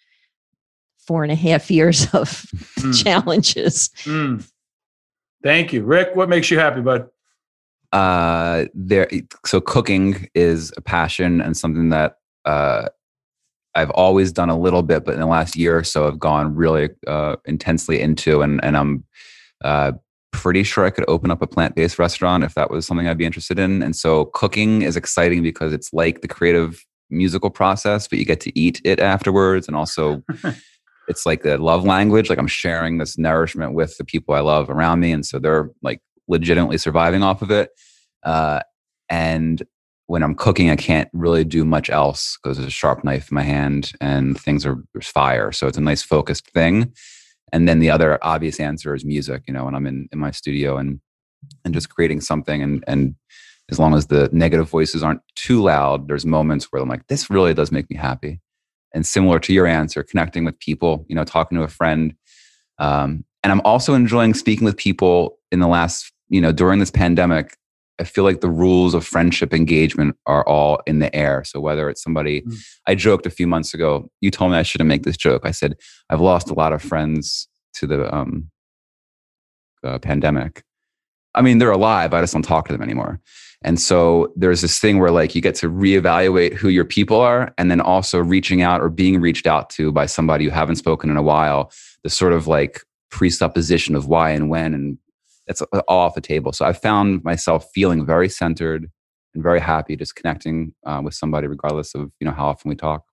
four and a half (laughs) years of Mm. challenges. Mm. Thank you. Rick, what makes you happy, bud? uh there so cooking is a passion and something that uh I've always done a little bit, but in the last year or so, I've gone really uh, intensely into, and and I'm uh, pretty sure I could open up a plant based restaurant if that was something I'd be interested in. And so, cooking is exciting because it's like the creative musical process, but you get to eat it afterwards, and also (laughs) it's like the love language. Like I'm sharing this nourishment with the people I love around me, and so they're like legitimately surviving off of it. Uh, and when I'm cooking, I can't really do much else because there's a sharp knife in my hand and things are there's fire. So it's a nice focused thing. And then the other obvious answer is music. You know, when I'm in, in my studio and and just creating something, and and as long as the negative voices aren't too loud, there's moments where I'm like, this really does make me happy. And similar to your answer, connecting with people, you know, talking to a friend. Um, and I'm also enjoying speaking with people in the last, you know, during this pandemic. I feel like the rules of friendship engagement are all in the air. So whether it's somebody, Mm. I joked a few months ago. You told me I shouldn't make this joke. I said I've lost a lot of friends to the um, uh, pandemic. I mean, they're alive. I just don't talk to them anymore. And so there's this thing where like you get to reevaluate who your people are, and then also reaching out or being reached out to by somebody you haven't spoken in a while. The sort of like presupposition of why and when, and it's all off the table. So I found myself feeling very centered and very happy just connecting uh, with somebody, regardless of you know how often we talk.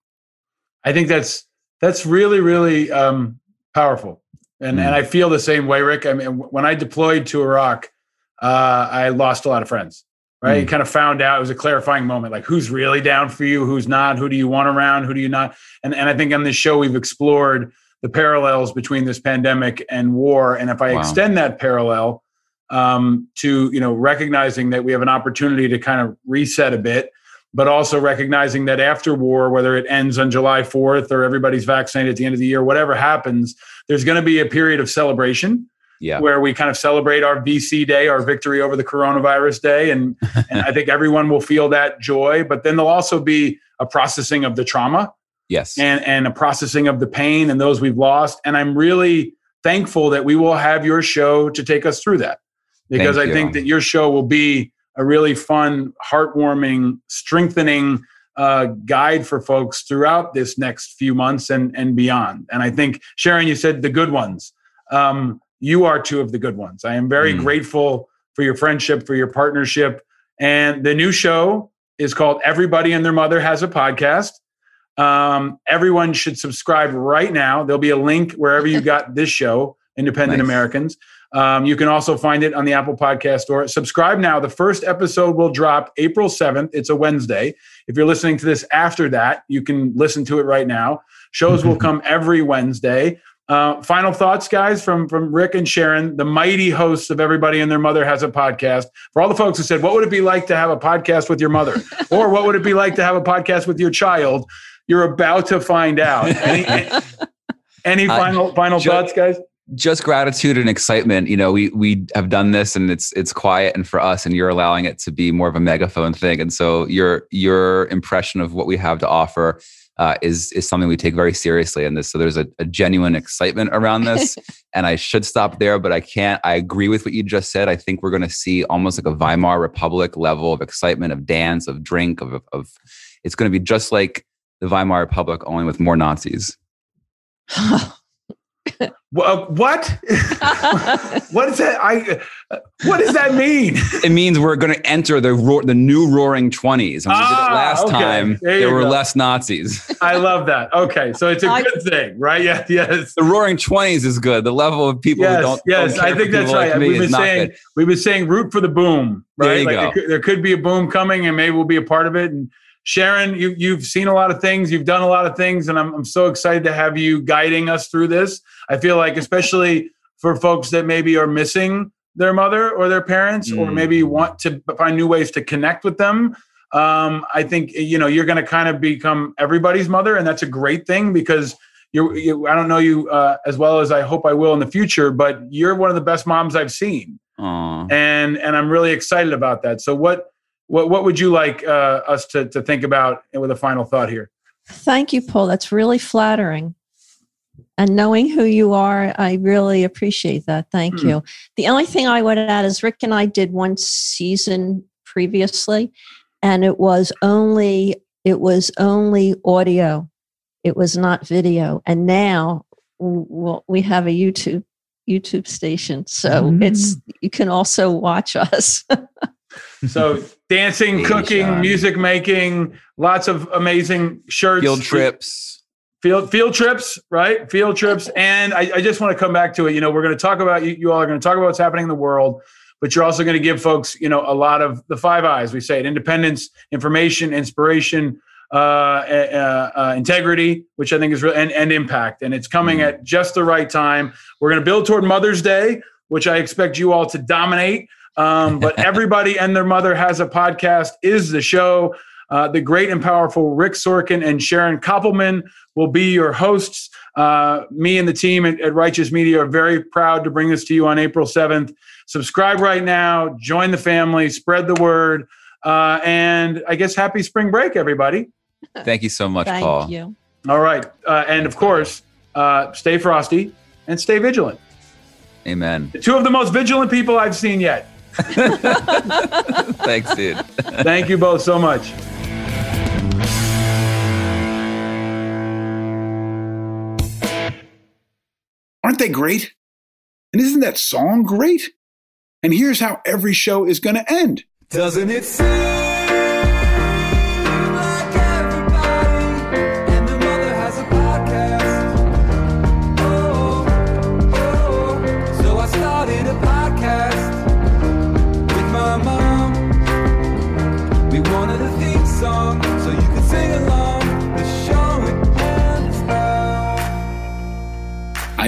I think that's that's really really um, powerful. And Mm. and I feel the same way, Rick. I mean, when I deployed to Iraq, uh, I lost a lot of friends. Right, you kind of found out it was a clarifying moment, like who's really down for you, who's not, who do you want around, who do you not, and and I think on this show we've explored the parallels between this pandemic and war, and if I Wow. extend that parallel um, to you know recognizing that we have an opportunity to kind of reset a bit, but also recognizing that after war, whether it ends on July fourth or everybody's vaccinated at the end of the year, whatever happens, there's going to be a period of celebration Yeah. where we kind of celebrate our VC day, our victory over the coronavirus day. And, (laughs) and I think everyone will feel that joy. But then there'll also be a processing of the trauma Yes. and, and a processing of the pain and those we've lost. And I'm really thankful that we will have your show to take us through that because Thank I think that your show will be a really fun, heartwarming, strengthening uh, guide for folks throughout this next few months and, and beyond. And I think, Sharon, you said the good ones. Um, you are two of the good ones. I am very Mm. grateful for your friendship, for your partnership. And the new show is called Everybody and Their Mother Has a Podcast. Um, everyone should subscribe right now. There'll be a link wherever you (laughs) got this show, Independent Nice. Americans. Um, you can also find it on the Apple Podcast Store. Subscribe now. The first episode will drop April 7th. It's a Wednesday. If you're listening to this after that, you can listen to it right now. Shows will (laughs) come every Wednesday. Uh, final thoughts, guys, from from Rick and Sharon, the mighty hosts of Everybody and Their Mother Has a Podcast. For all the folks who said, "What would it be like to have a podcast with your mother?" (laughs) or "What would it be like to have a podcast with your child?" You're about to find out. Any, (laughs) any final final ju- thoughts, guys? Just gratitude and excitement. You know, we we have done this and it's it's quiet and for us and you're allowing it to be more of a megaphone thing. And so your your impression of what we have to offer uh, is is something we take very seriously in this. So there's a, a genuine excitement around this. (laughs) and I should stop there, but I can't. I agree with what you just said. I think we're gonna see almost like a Weimar Republic level of excitement, of dance, of drink, of of it's gonna be just like the Weimar Republic, only with more Nazis. (laughs) Wha- what? (laughs) what is that? I. uh, What does that mean? it means we're going to enter the roar, the new Roaring Twenties. And we did Ah, it last okay. time. There There were go. less Nazis. I love that. Okay, so it's a I- good thing, right? Yeah, yes. the Roaring Twenties is good. The level of people Yes, who don't. yes, don't care I think for that's right. Like We've been saying good. we've been saying root for the boom, There right? you like go. There, could, there could be a boom coming, and maybe we'll be a part of it. And Sharon, you you've seen a lot of things, you've done a lot of things, and I'm I'm so excited to have you guiding us through this. I feel like, especially for folks that maybe are missing their mother or their parents, or Mm. maybe want to find new ways to connect with them. Um, I think you know you're going to kind of become everybody's mother, and that's a great thing because you're. You, I don't know you uh, as well as I hope I will in the future, but you're one of the best moms I've seen, Aw. and and I'm really excited about that. So what what what would you like uh, us to to think about with a final thought here? Thank you, Paul. That's really flattering. And knowing who you are, I really appreciate that. Thank Hmm. you. The only thing I would add is Rick and I did one season previously, and it was only it was only audio. It was not video. And now we have a YouTube YouTube station, so it's you can also watch us. (laughs) So dancing, cooking, Sean. music making, lots of amazing shirts, Field trips. field field trips, right? Field trips, and I, I just want to come back to it. You know, we're going to talk about you, you all are going to talk about what's happening in the world, but you're also going to give folks, you know, a lot of the five eyes. We say it: independence, information, inspiration, uh, uh, uh, integrity, which I think is real, and, and impact. And it's coming Mm. at just the right time. We're going to build toward Mother's Day, which I expect you all to dominate. Um, but (laughs) everybody and their mother has a podcast. Is the show. Uh, the great and powerful Rick Sorkin and Sharon Koppelman will be your hosts. Uh, me and the team at, at Righteous Media are very proud to bring this to you on April 7th. Subscribe right now, join the family, spread the word, uh, and I guess happy spring break, everybody. Thank you so much, Thank Paul. Thank you. All right. Uh, and of course, uh, stay frosty and stay vigilant. Amen. Two of the most vigilant people I've seen yet. (laughs) Thanks, dude. Thank you both so much. Aren't they great? And isn't that song great? And here's how every show is going to end. Doesn't it seem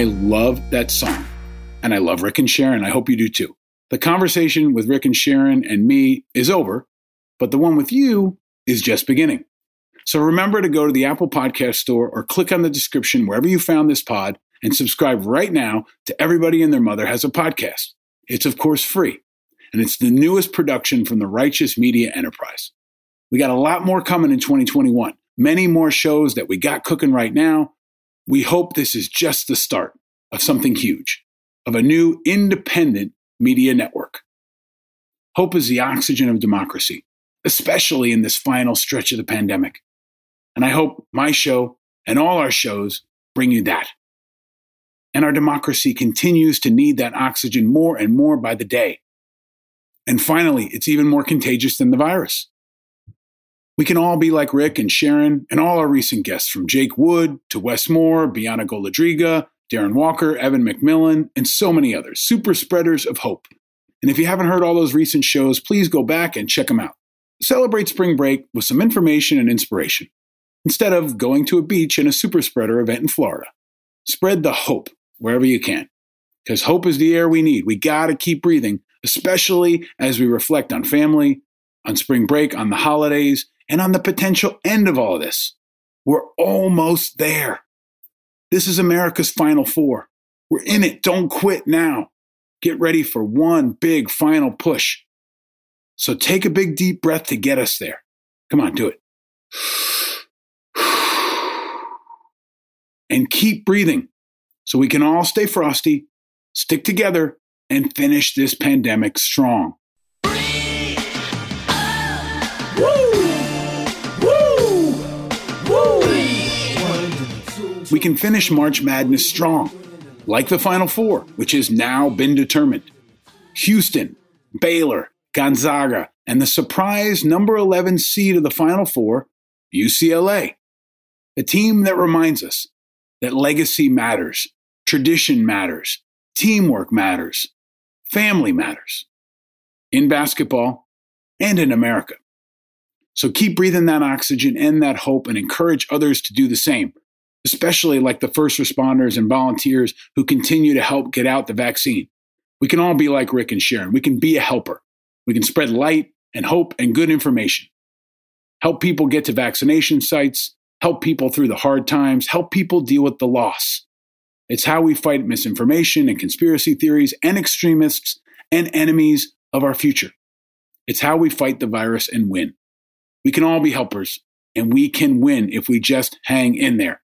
love that song. And I love Rick and Sharon. I hope you do too. The conversation with Rick and Sharon and me is over, but the one with you is just beginning. So remember to go to the Apple Podcast Store or click on the description wherever you found this pod and subscribe right now to Everybody and Their Mother Has a Podcast. It's, of course, free, and it's the newest production from the Righteous Media Enterprise. We got a lot more coming in 2021, many more shows that we got cooking right now. We hope this is just the start of something huge, of a new independent media network. Hope is the oxygen of democracy, especially in this final stretch of the pandemic. And I hope my show and all our shows bring you that. And our democracy continues to need that oxygen more and more by the day. And finally, it's even more contagious than the virus. We can all be like Rick and Sharon and all our recent guests from Jake Wood to Wes Moore, Bianca Golodryga, Darren Walker, Evan McMullin, and so many others, super spreaders of hope. And if you haven't heard all those recent shows, please go back and check them out. Celebrate spring break with some information and inspiration instead of going to a beach and a super spreader event in Florida. Spread the hope wherever you can because hope is the air we need. We got to keep breathing, especially as we reflect on family, on spring break, on the holidays, and on the potential end of all of this. We're almost there. This is America's Final Four. We're in it. Don't quit now. Get ready for one big final push. So take a big deep breath to get us there. Come on, do it. And keep breathing so we can all stay frosty, stick together, and finish this pandemic strong. We can finish March Madness strong, like the Final Four, which has now been determined. Houston, Baylor, Gonzaga, and the surprise number 11 seed of the Final Four, UCLA. A team that reminds us that legacy matters, tradition matters, teamwork matters, family matters in basketball and in America. So keep breathing that oxygen and that hope and encourage others to do the same, especially like the first responders and volunteers who continue to help get out the vaccine. We can all be like Rick and Sharon. We can be a helper. We can spread light and hope and good information. Help people get to vaccination sites, help people through the hard times, help people deal with the loss. It's how we fight misinformation and conspiracy theories and extremists and enemies of our future. It's how we fight the virus and win. We can all be helpers, and we can win if we just hang in there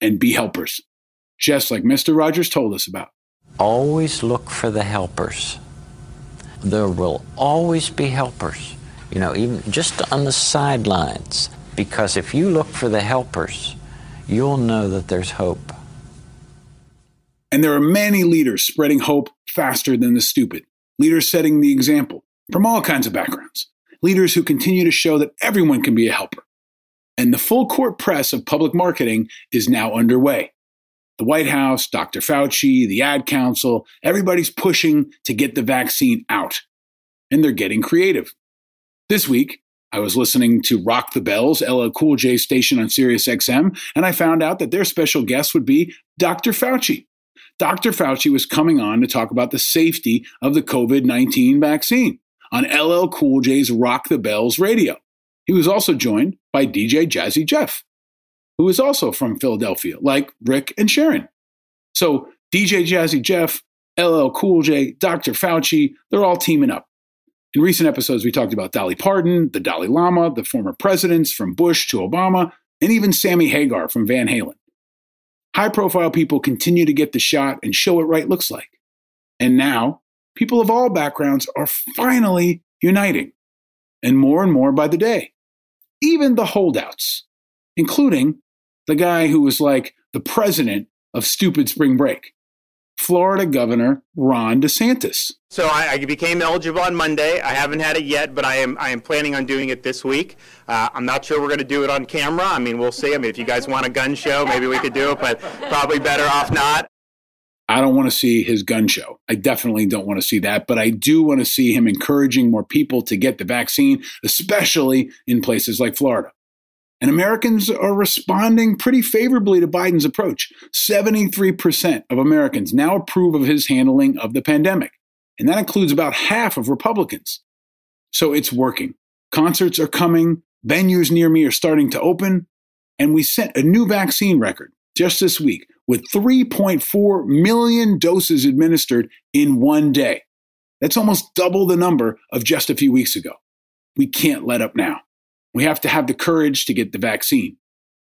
and be helpers, just like Mr. Rogers told us about. Always look for the helpers. There will always be helpers, you know, even just on the sidelines. Because if you look for the helpers, you'll know that there's hope. And there are many leaders spreading hope faster than the stupid, leaders setting the example from all kinds of backgrounds, leaders who continue to show that everyone can be a helper. And the full court press of public marketing is now underway. The White House, Dr. Fauci, the Ad Council, everybody's pushing to get the vaccine out. And they're getting creative. This week, I was listening to Rock the Bells, LL Cool J station on Sirius XM, and I found out that their special guest would be Dr. Fauci. Dr. Fauci was coming on to talk about the safety of the COVID 19 vaccine on LL Cool J's Rock the Bells radio. He was also joined by DJ Jazzy Jeff, who is also from Philadelphia, like Rick and Sharon. So, DJ Jazzy Jeff, LL Cool J, Dr. Fauci, they're all teaming up. In recent episodes, we talked about Dolly Parton, the Dalai Lama, the former presidents from Bush to Obama, and even Sammy Hagar from Van Halen. High profile people continue to get the shot and show what right looks like. And now, people of all backgrounds are finally uniting, and more and more by the day. Even the holdouts, including the guy who was like the president of stupid spring break. Florida Governor Ron DeSantis. So I, I, became eligible on Monday. I haven't had it yet, but I am I am planning on doing it this week. Uh, I'm not sure we're going to do it on camera. I mean, we'll see. I mean, if you guys want a gun show, maybe we could do it, but probably better off not. I don't want to see his gun show. I definitely don't want to see that, but I do want to see him encouraging more people to get the vaccine, especially in places like Florida. And Americans are responding pretty favorably to Biden's approach. 73% of Americans now approve of his handling of the pandemic. And that includes about half of Republicans. So it's working. Concerts are coming, venues near me are starting to open, and we set a new vaccine record just this week with 3.4 million doses administered in one day. That's almost double the number of just a few weeks ago. We can't let up now. We have to have the courage to get the vaccine.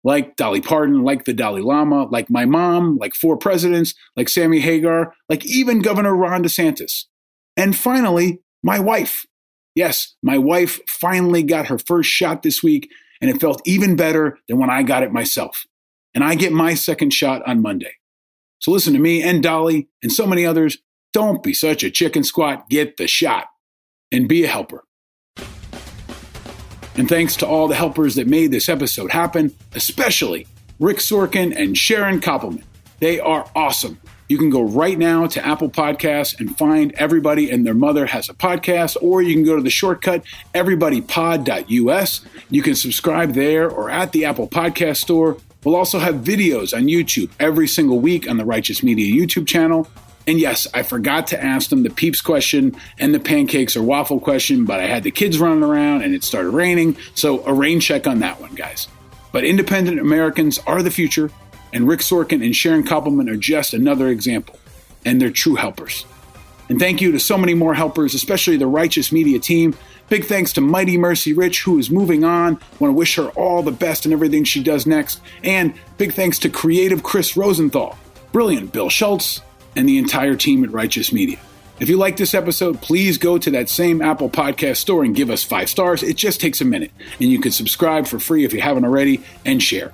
Like Dolly Parton, like the Dalai Lama, like my mom, like four presidents, like Sammy Hagar, like even Governor Ron DeSantis. And finally, my wife. Yes, my wife finally got her first shot this week, and it felt even better than when I got it myself. And I get my second shot on Monday. So listen to me and Dolly and so many others. Don't be such a chicken squat. Get the shot and be a helper. And thanks to all the helpers that made this episode happen, especially Rick Sorkin and Sharon Koppelman. They are awesome. You can go right now to Apple Podcasts and find Everybody and Their Mother Has a Podcast, or you can go to the shortcut everybodypod.us. You can subscribe there or at the Apple Podcast Store. We'll also have videos on YouTube every single week on the Righteous Media YouTube channel. And yes, I forgot to ask them the peeps question and the pancakes or waffle question, but I had the kids running around and it started raining. So a rain check on that one, guys. But independent Americans are the future, and Rick Sorkin and Sharon Koppelman are just another example. And they're true helpers. And thank you to so many more helpers, especially the Righteous Media team. Big thanks to Mighty Mercy Rich, who is moving on. Want to wish her all the best in everything she does next. And big thanks to creative Chris Rosenthal, brilliant Bill Schultz, and the entire team at Righteous Media. If you like this episode, please go to that same Apple Podcast store and give us five stars. It just takes a minute. And you can subscribe for free if you haven't already and share.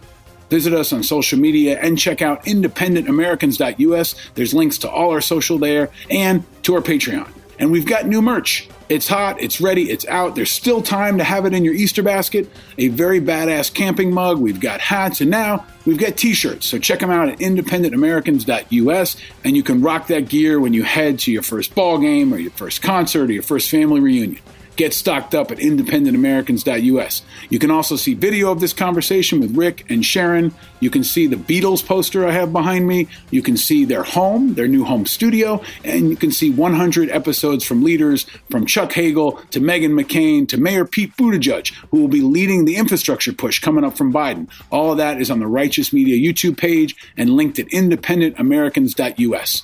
Visit us on social media and check out independentamericans.us. There's links to all our social there and to our Patreon. And we've got new merch. It's hot, it's ready, it's out. There's still time to have it in your Easter basket. A very badass camping mug. We've got hats, and now we've got t shirts. So check them out at independentamericans.us, and you can rock that gear when you head to your first ball game or your first concert or your first family reunion. Get stocked up at independentamericans.us. You can also see video of this conversation with Rick and Sharon. You can see the Beatles poster I have behind me. You can see their home, their new home studio, and you can see 100 episodes from leaders from Chuck Hagel to Meghan McCain to Mayor Pete Buttigieg, who will be leading the infrastructure push coming up from Biden. All of that is on the Righteous Media YouTube page and linked at independentamericans.us.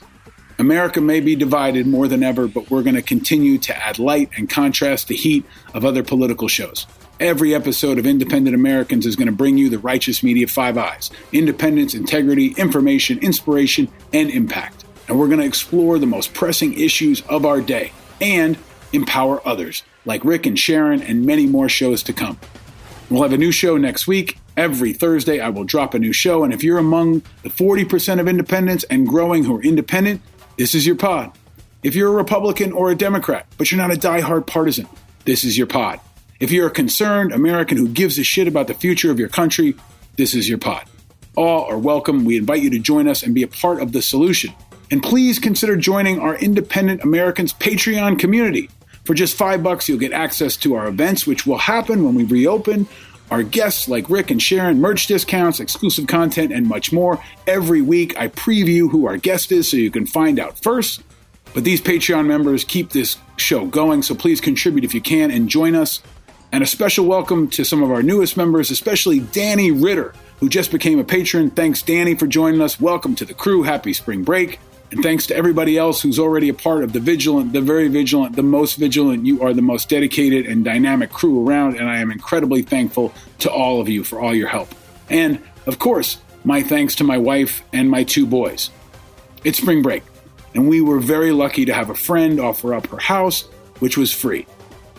America may be divided more than ever, but we're going to continue to add light and contrast the heat of other political shows. Every episode of Independent Americans is going to bring you the righteous media five eyes independence, integrity, information, inspiration, and impact. And we're going to explore the most pressing issues of our day and empower others, like Rick and Sharon, and many more shows to come. We'll have a new show next week. Every Thursday, I will drop a new show. And if you're among the 40% of independents and growing who are independent, this is your pod. If you're a Republican or a Democrat, but you're not a diehard partisan, this is your pod. If you're a concerned American who gives a shit about the future of your country, this is your pod. All are welcome. We invite you to join us and be a part of the solution. And please consider joining our Independent Americans Patreon community. For just five bucks, you'll get access to our events, which will happen when we reopen, our guests like Rick and Sharon, merch discounts, exclusive content, and much more. Every week, I preview who our guest is so you can find out first. But these Patreon members keep this show going, so please contribute if you can and join us. And a special welcome to some of our newest members, especially Danny Ritter, who just became a patron. Thanks, Danny, for joining us. Welcome to the crew. Happy spring break. And thanks to everybody else who's already a part of the vigilant, the very vigilant, the most vigilant. You are the most dedicated and dynamic crew around, and I am incredibly thankful to all of you for all your help. And, of course, my thanks to my wife and my two boys. It's spring break, and we were very lucky to have a friend offer up her house, which was free.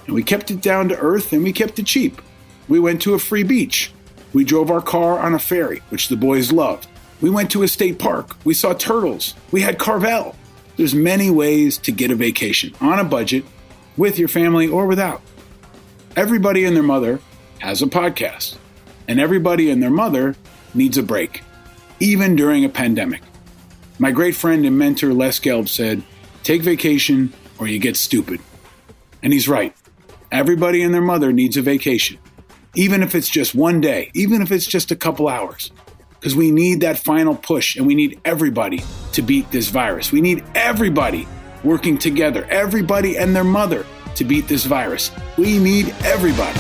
And we kept it down to earth and we kept it cheap. We went to a free beach. We drove our car on a ferry, which the boys loved. We went to a state park. We saw turtles. We had Carvel. There's many ways to get a vacation on a budget with your family or without. Everybody and their mother has a podcast, and everybody and their mother needs a break, even during a pandemic. My great friend and mentor Les Gelb said, Take vacation or you get stupid. And he's right. Everybody and their mother needs a vacation. even if it's just one day, even if it's just a couple hours. Because we need that final push and we need everybody to beat this virus. We need everybody working together, everybody and their mother to beat this virus. We need everybody.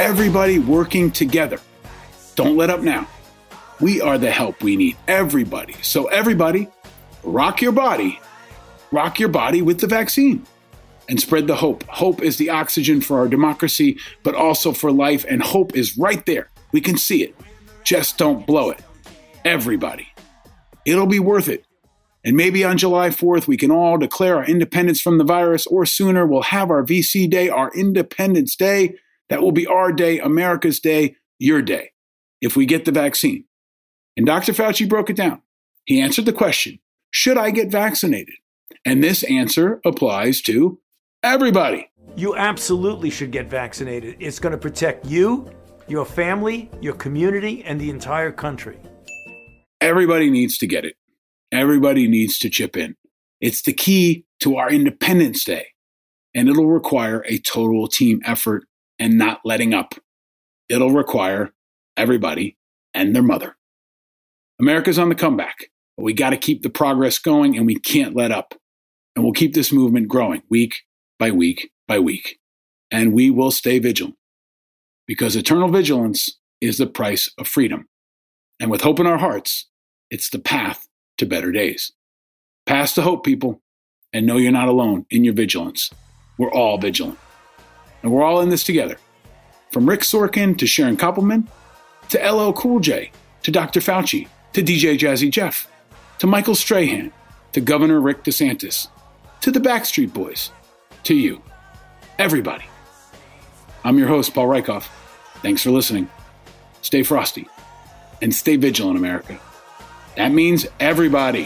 Everybody working together. Don't let up now. We are the help we need. Everybody. So, everybody, rock your body. Rock your body with the vaccine and spread the hope. Hope is the oxygen for our democracy, but also for life. And hope is right there. We can see it. Just don't blow it. Everybody. It'll be worth it. And maybe on July 4th, we can all declare our independence from the virus, or sooner, we'll have our VC Day, our Independence Day. That will be our day, America's day, your day, if we get the vaccine. And Dr. Fauci broke it down. He answered the question Should I get vaccinated? And this answer applies to everybody. You absolutely should get vaccinated. It's going to protect you, your family, your community, and the entire country. Everybody needs to get it. Everybody needs to chip in. It's the key to our Independence Day, and it'll require a total team effort and not letting up. It'll require everybody and their mother. America's on the comeback, but we got to keep the progress going and we can't let up. And we'll keep this movement growing week by week by week. And we will stay vigilant because eternal vigilance is the price of freedom. And with hope in our hearts, it's the path to better days. Pass the hope, people, and know you're not alone in your vigilance. We're all vigilant. And we're all in this together. From Rick Sorkin to Sharon Koppelman, to LL Cool J, to Dr. Fauci, to DJ Jazzy Jeff, to Michael Strahan, to Governor Rick DeSantis, to the Backstreet Boys, to you, everybody. I'm your host, Paul Rieckhoff. Thanks for listening. Stay frosty and stay vigilant, America. That means everybody.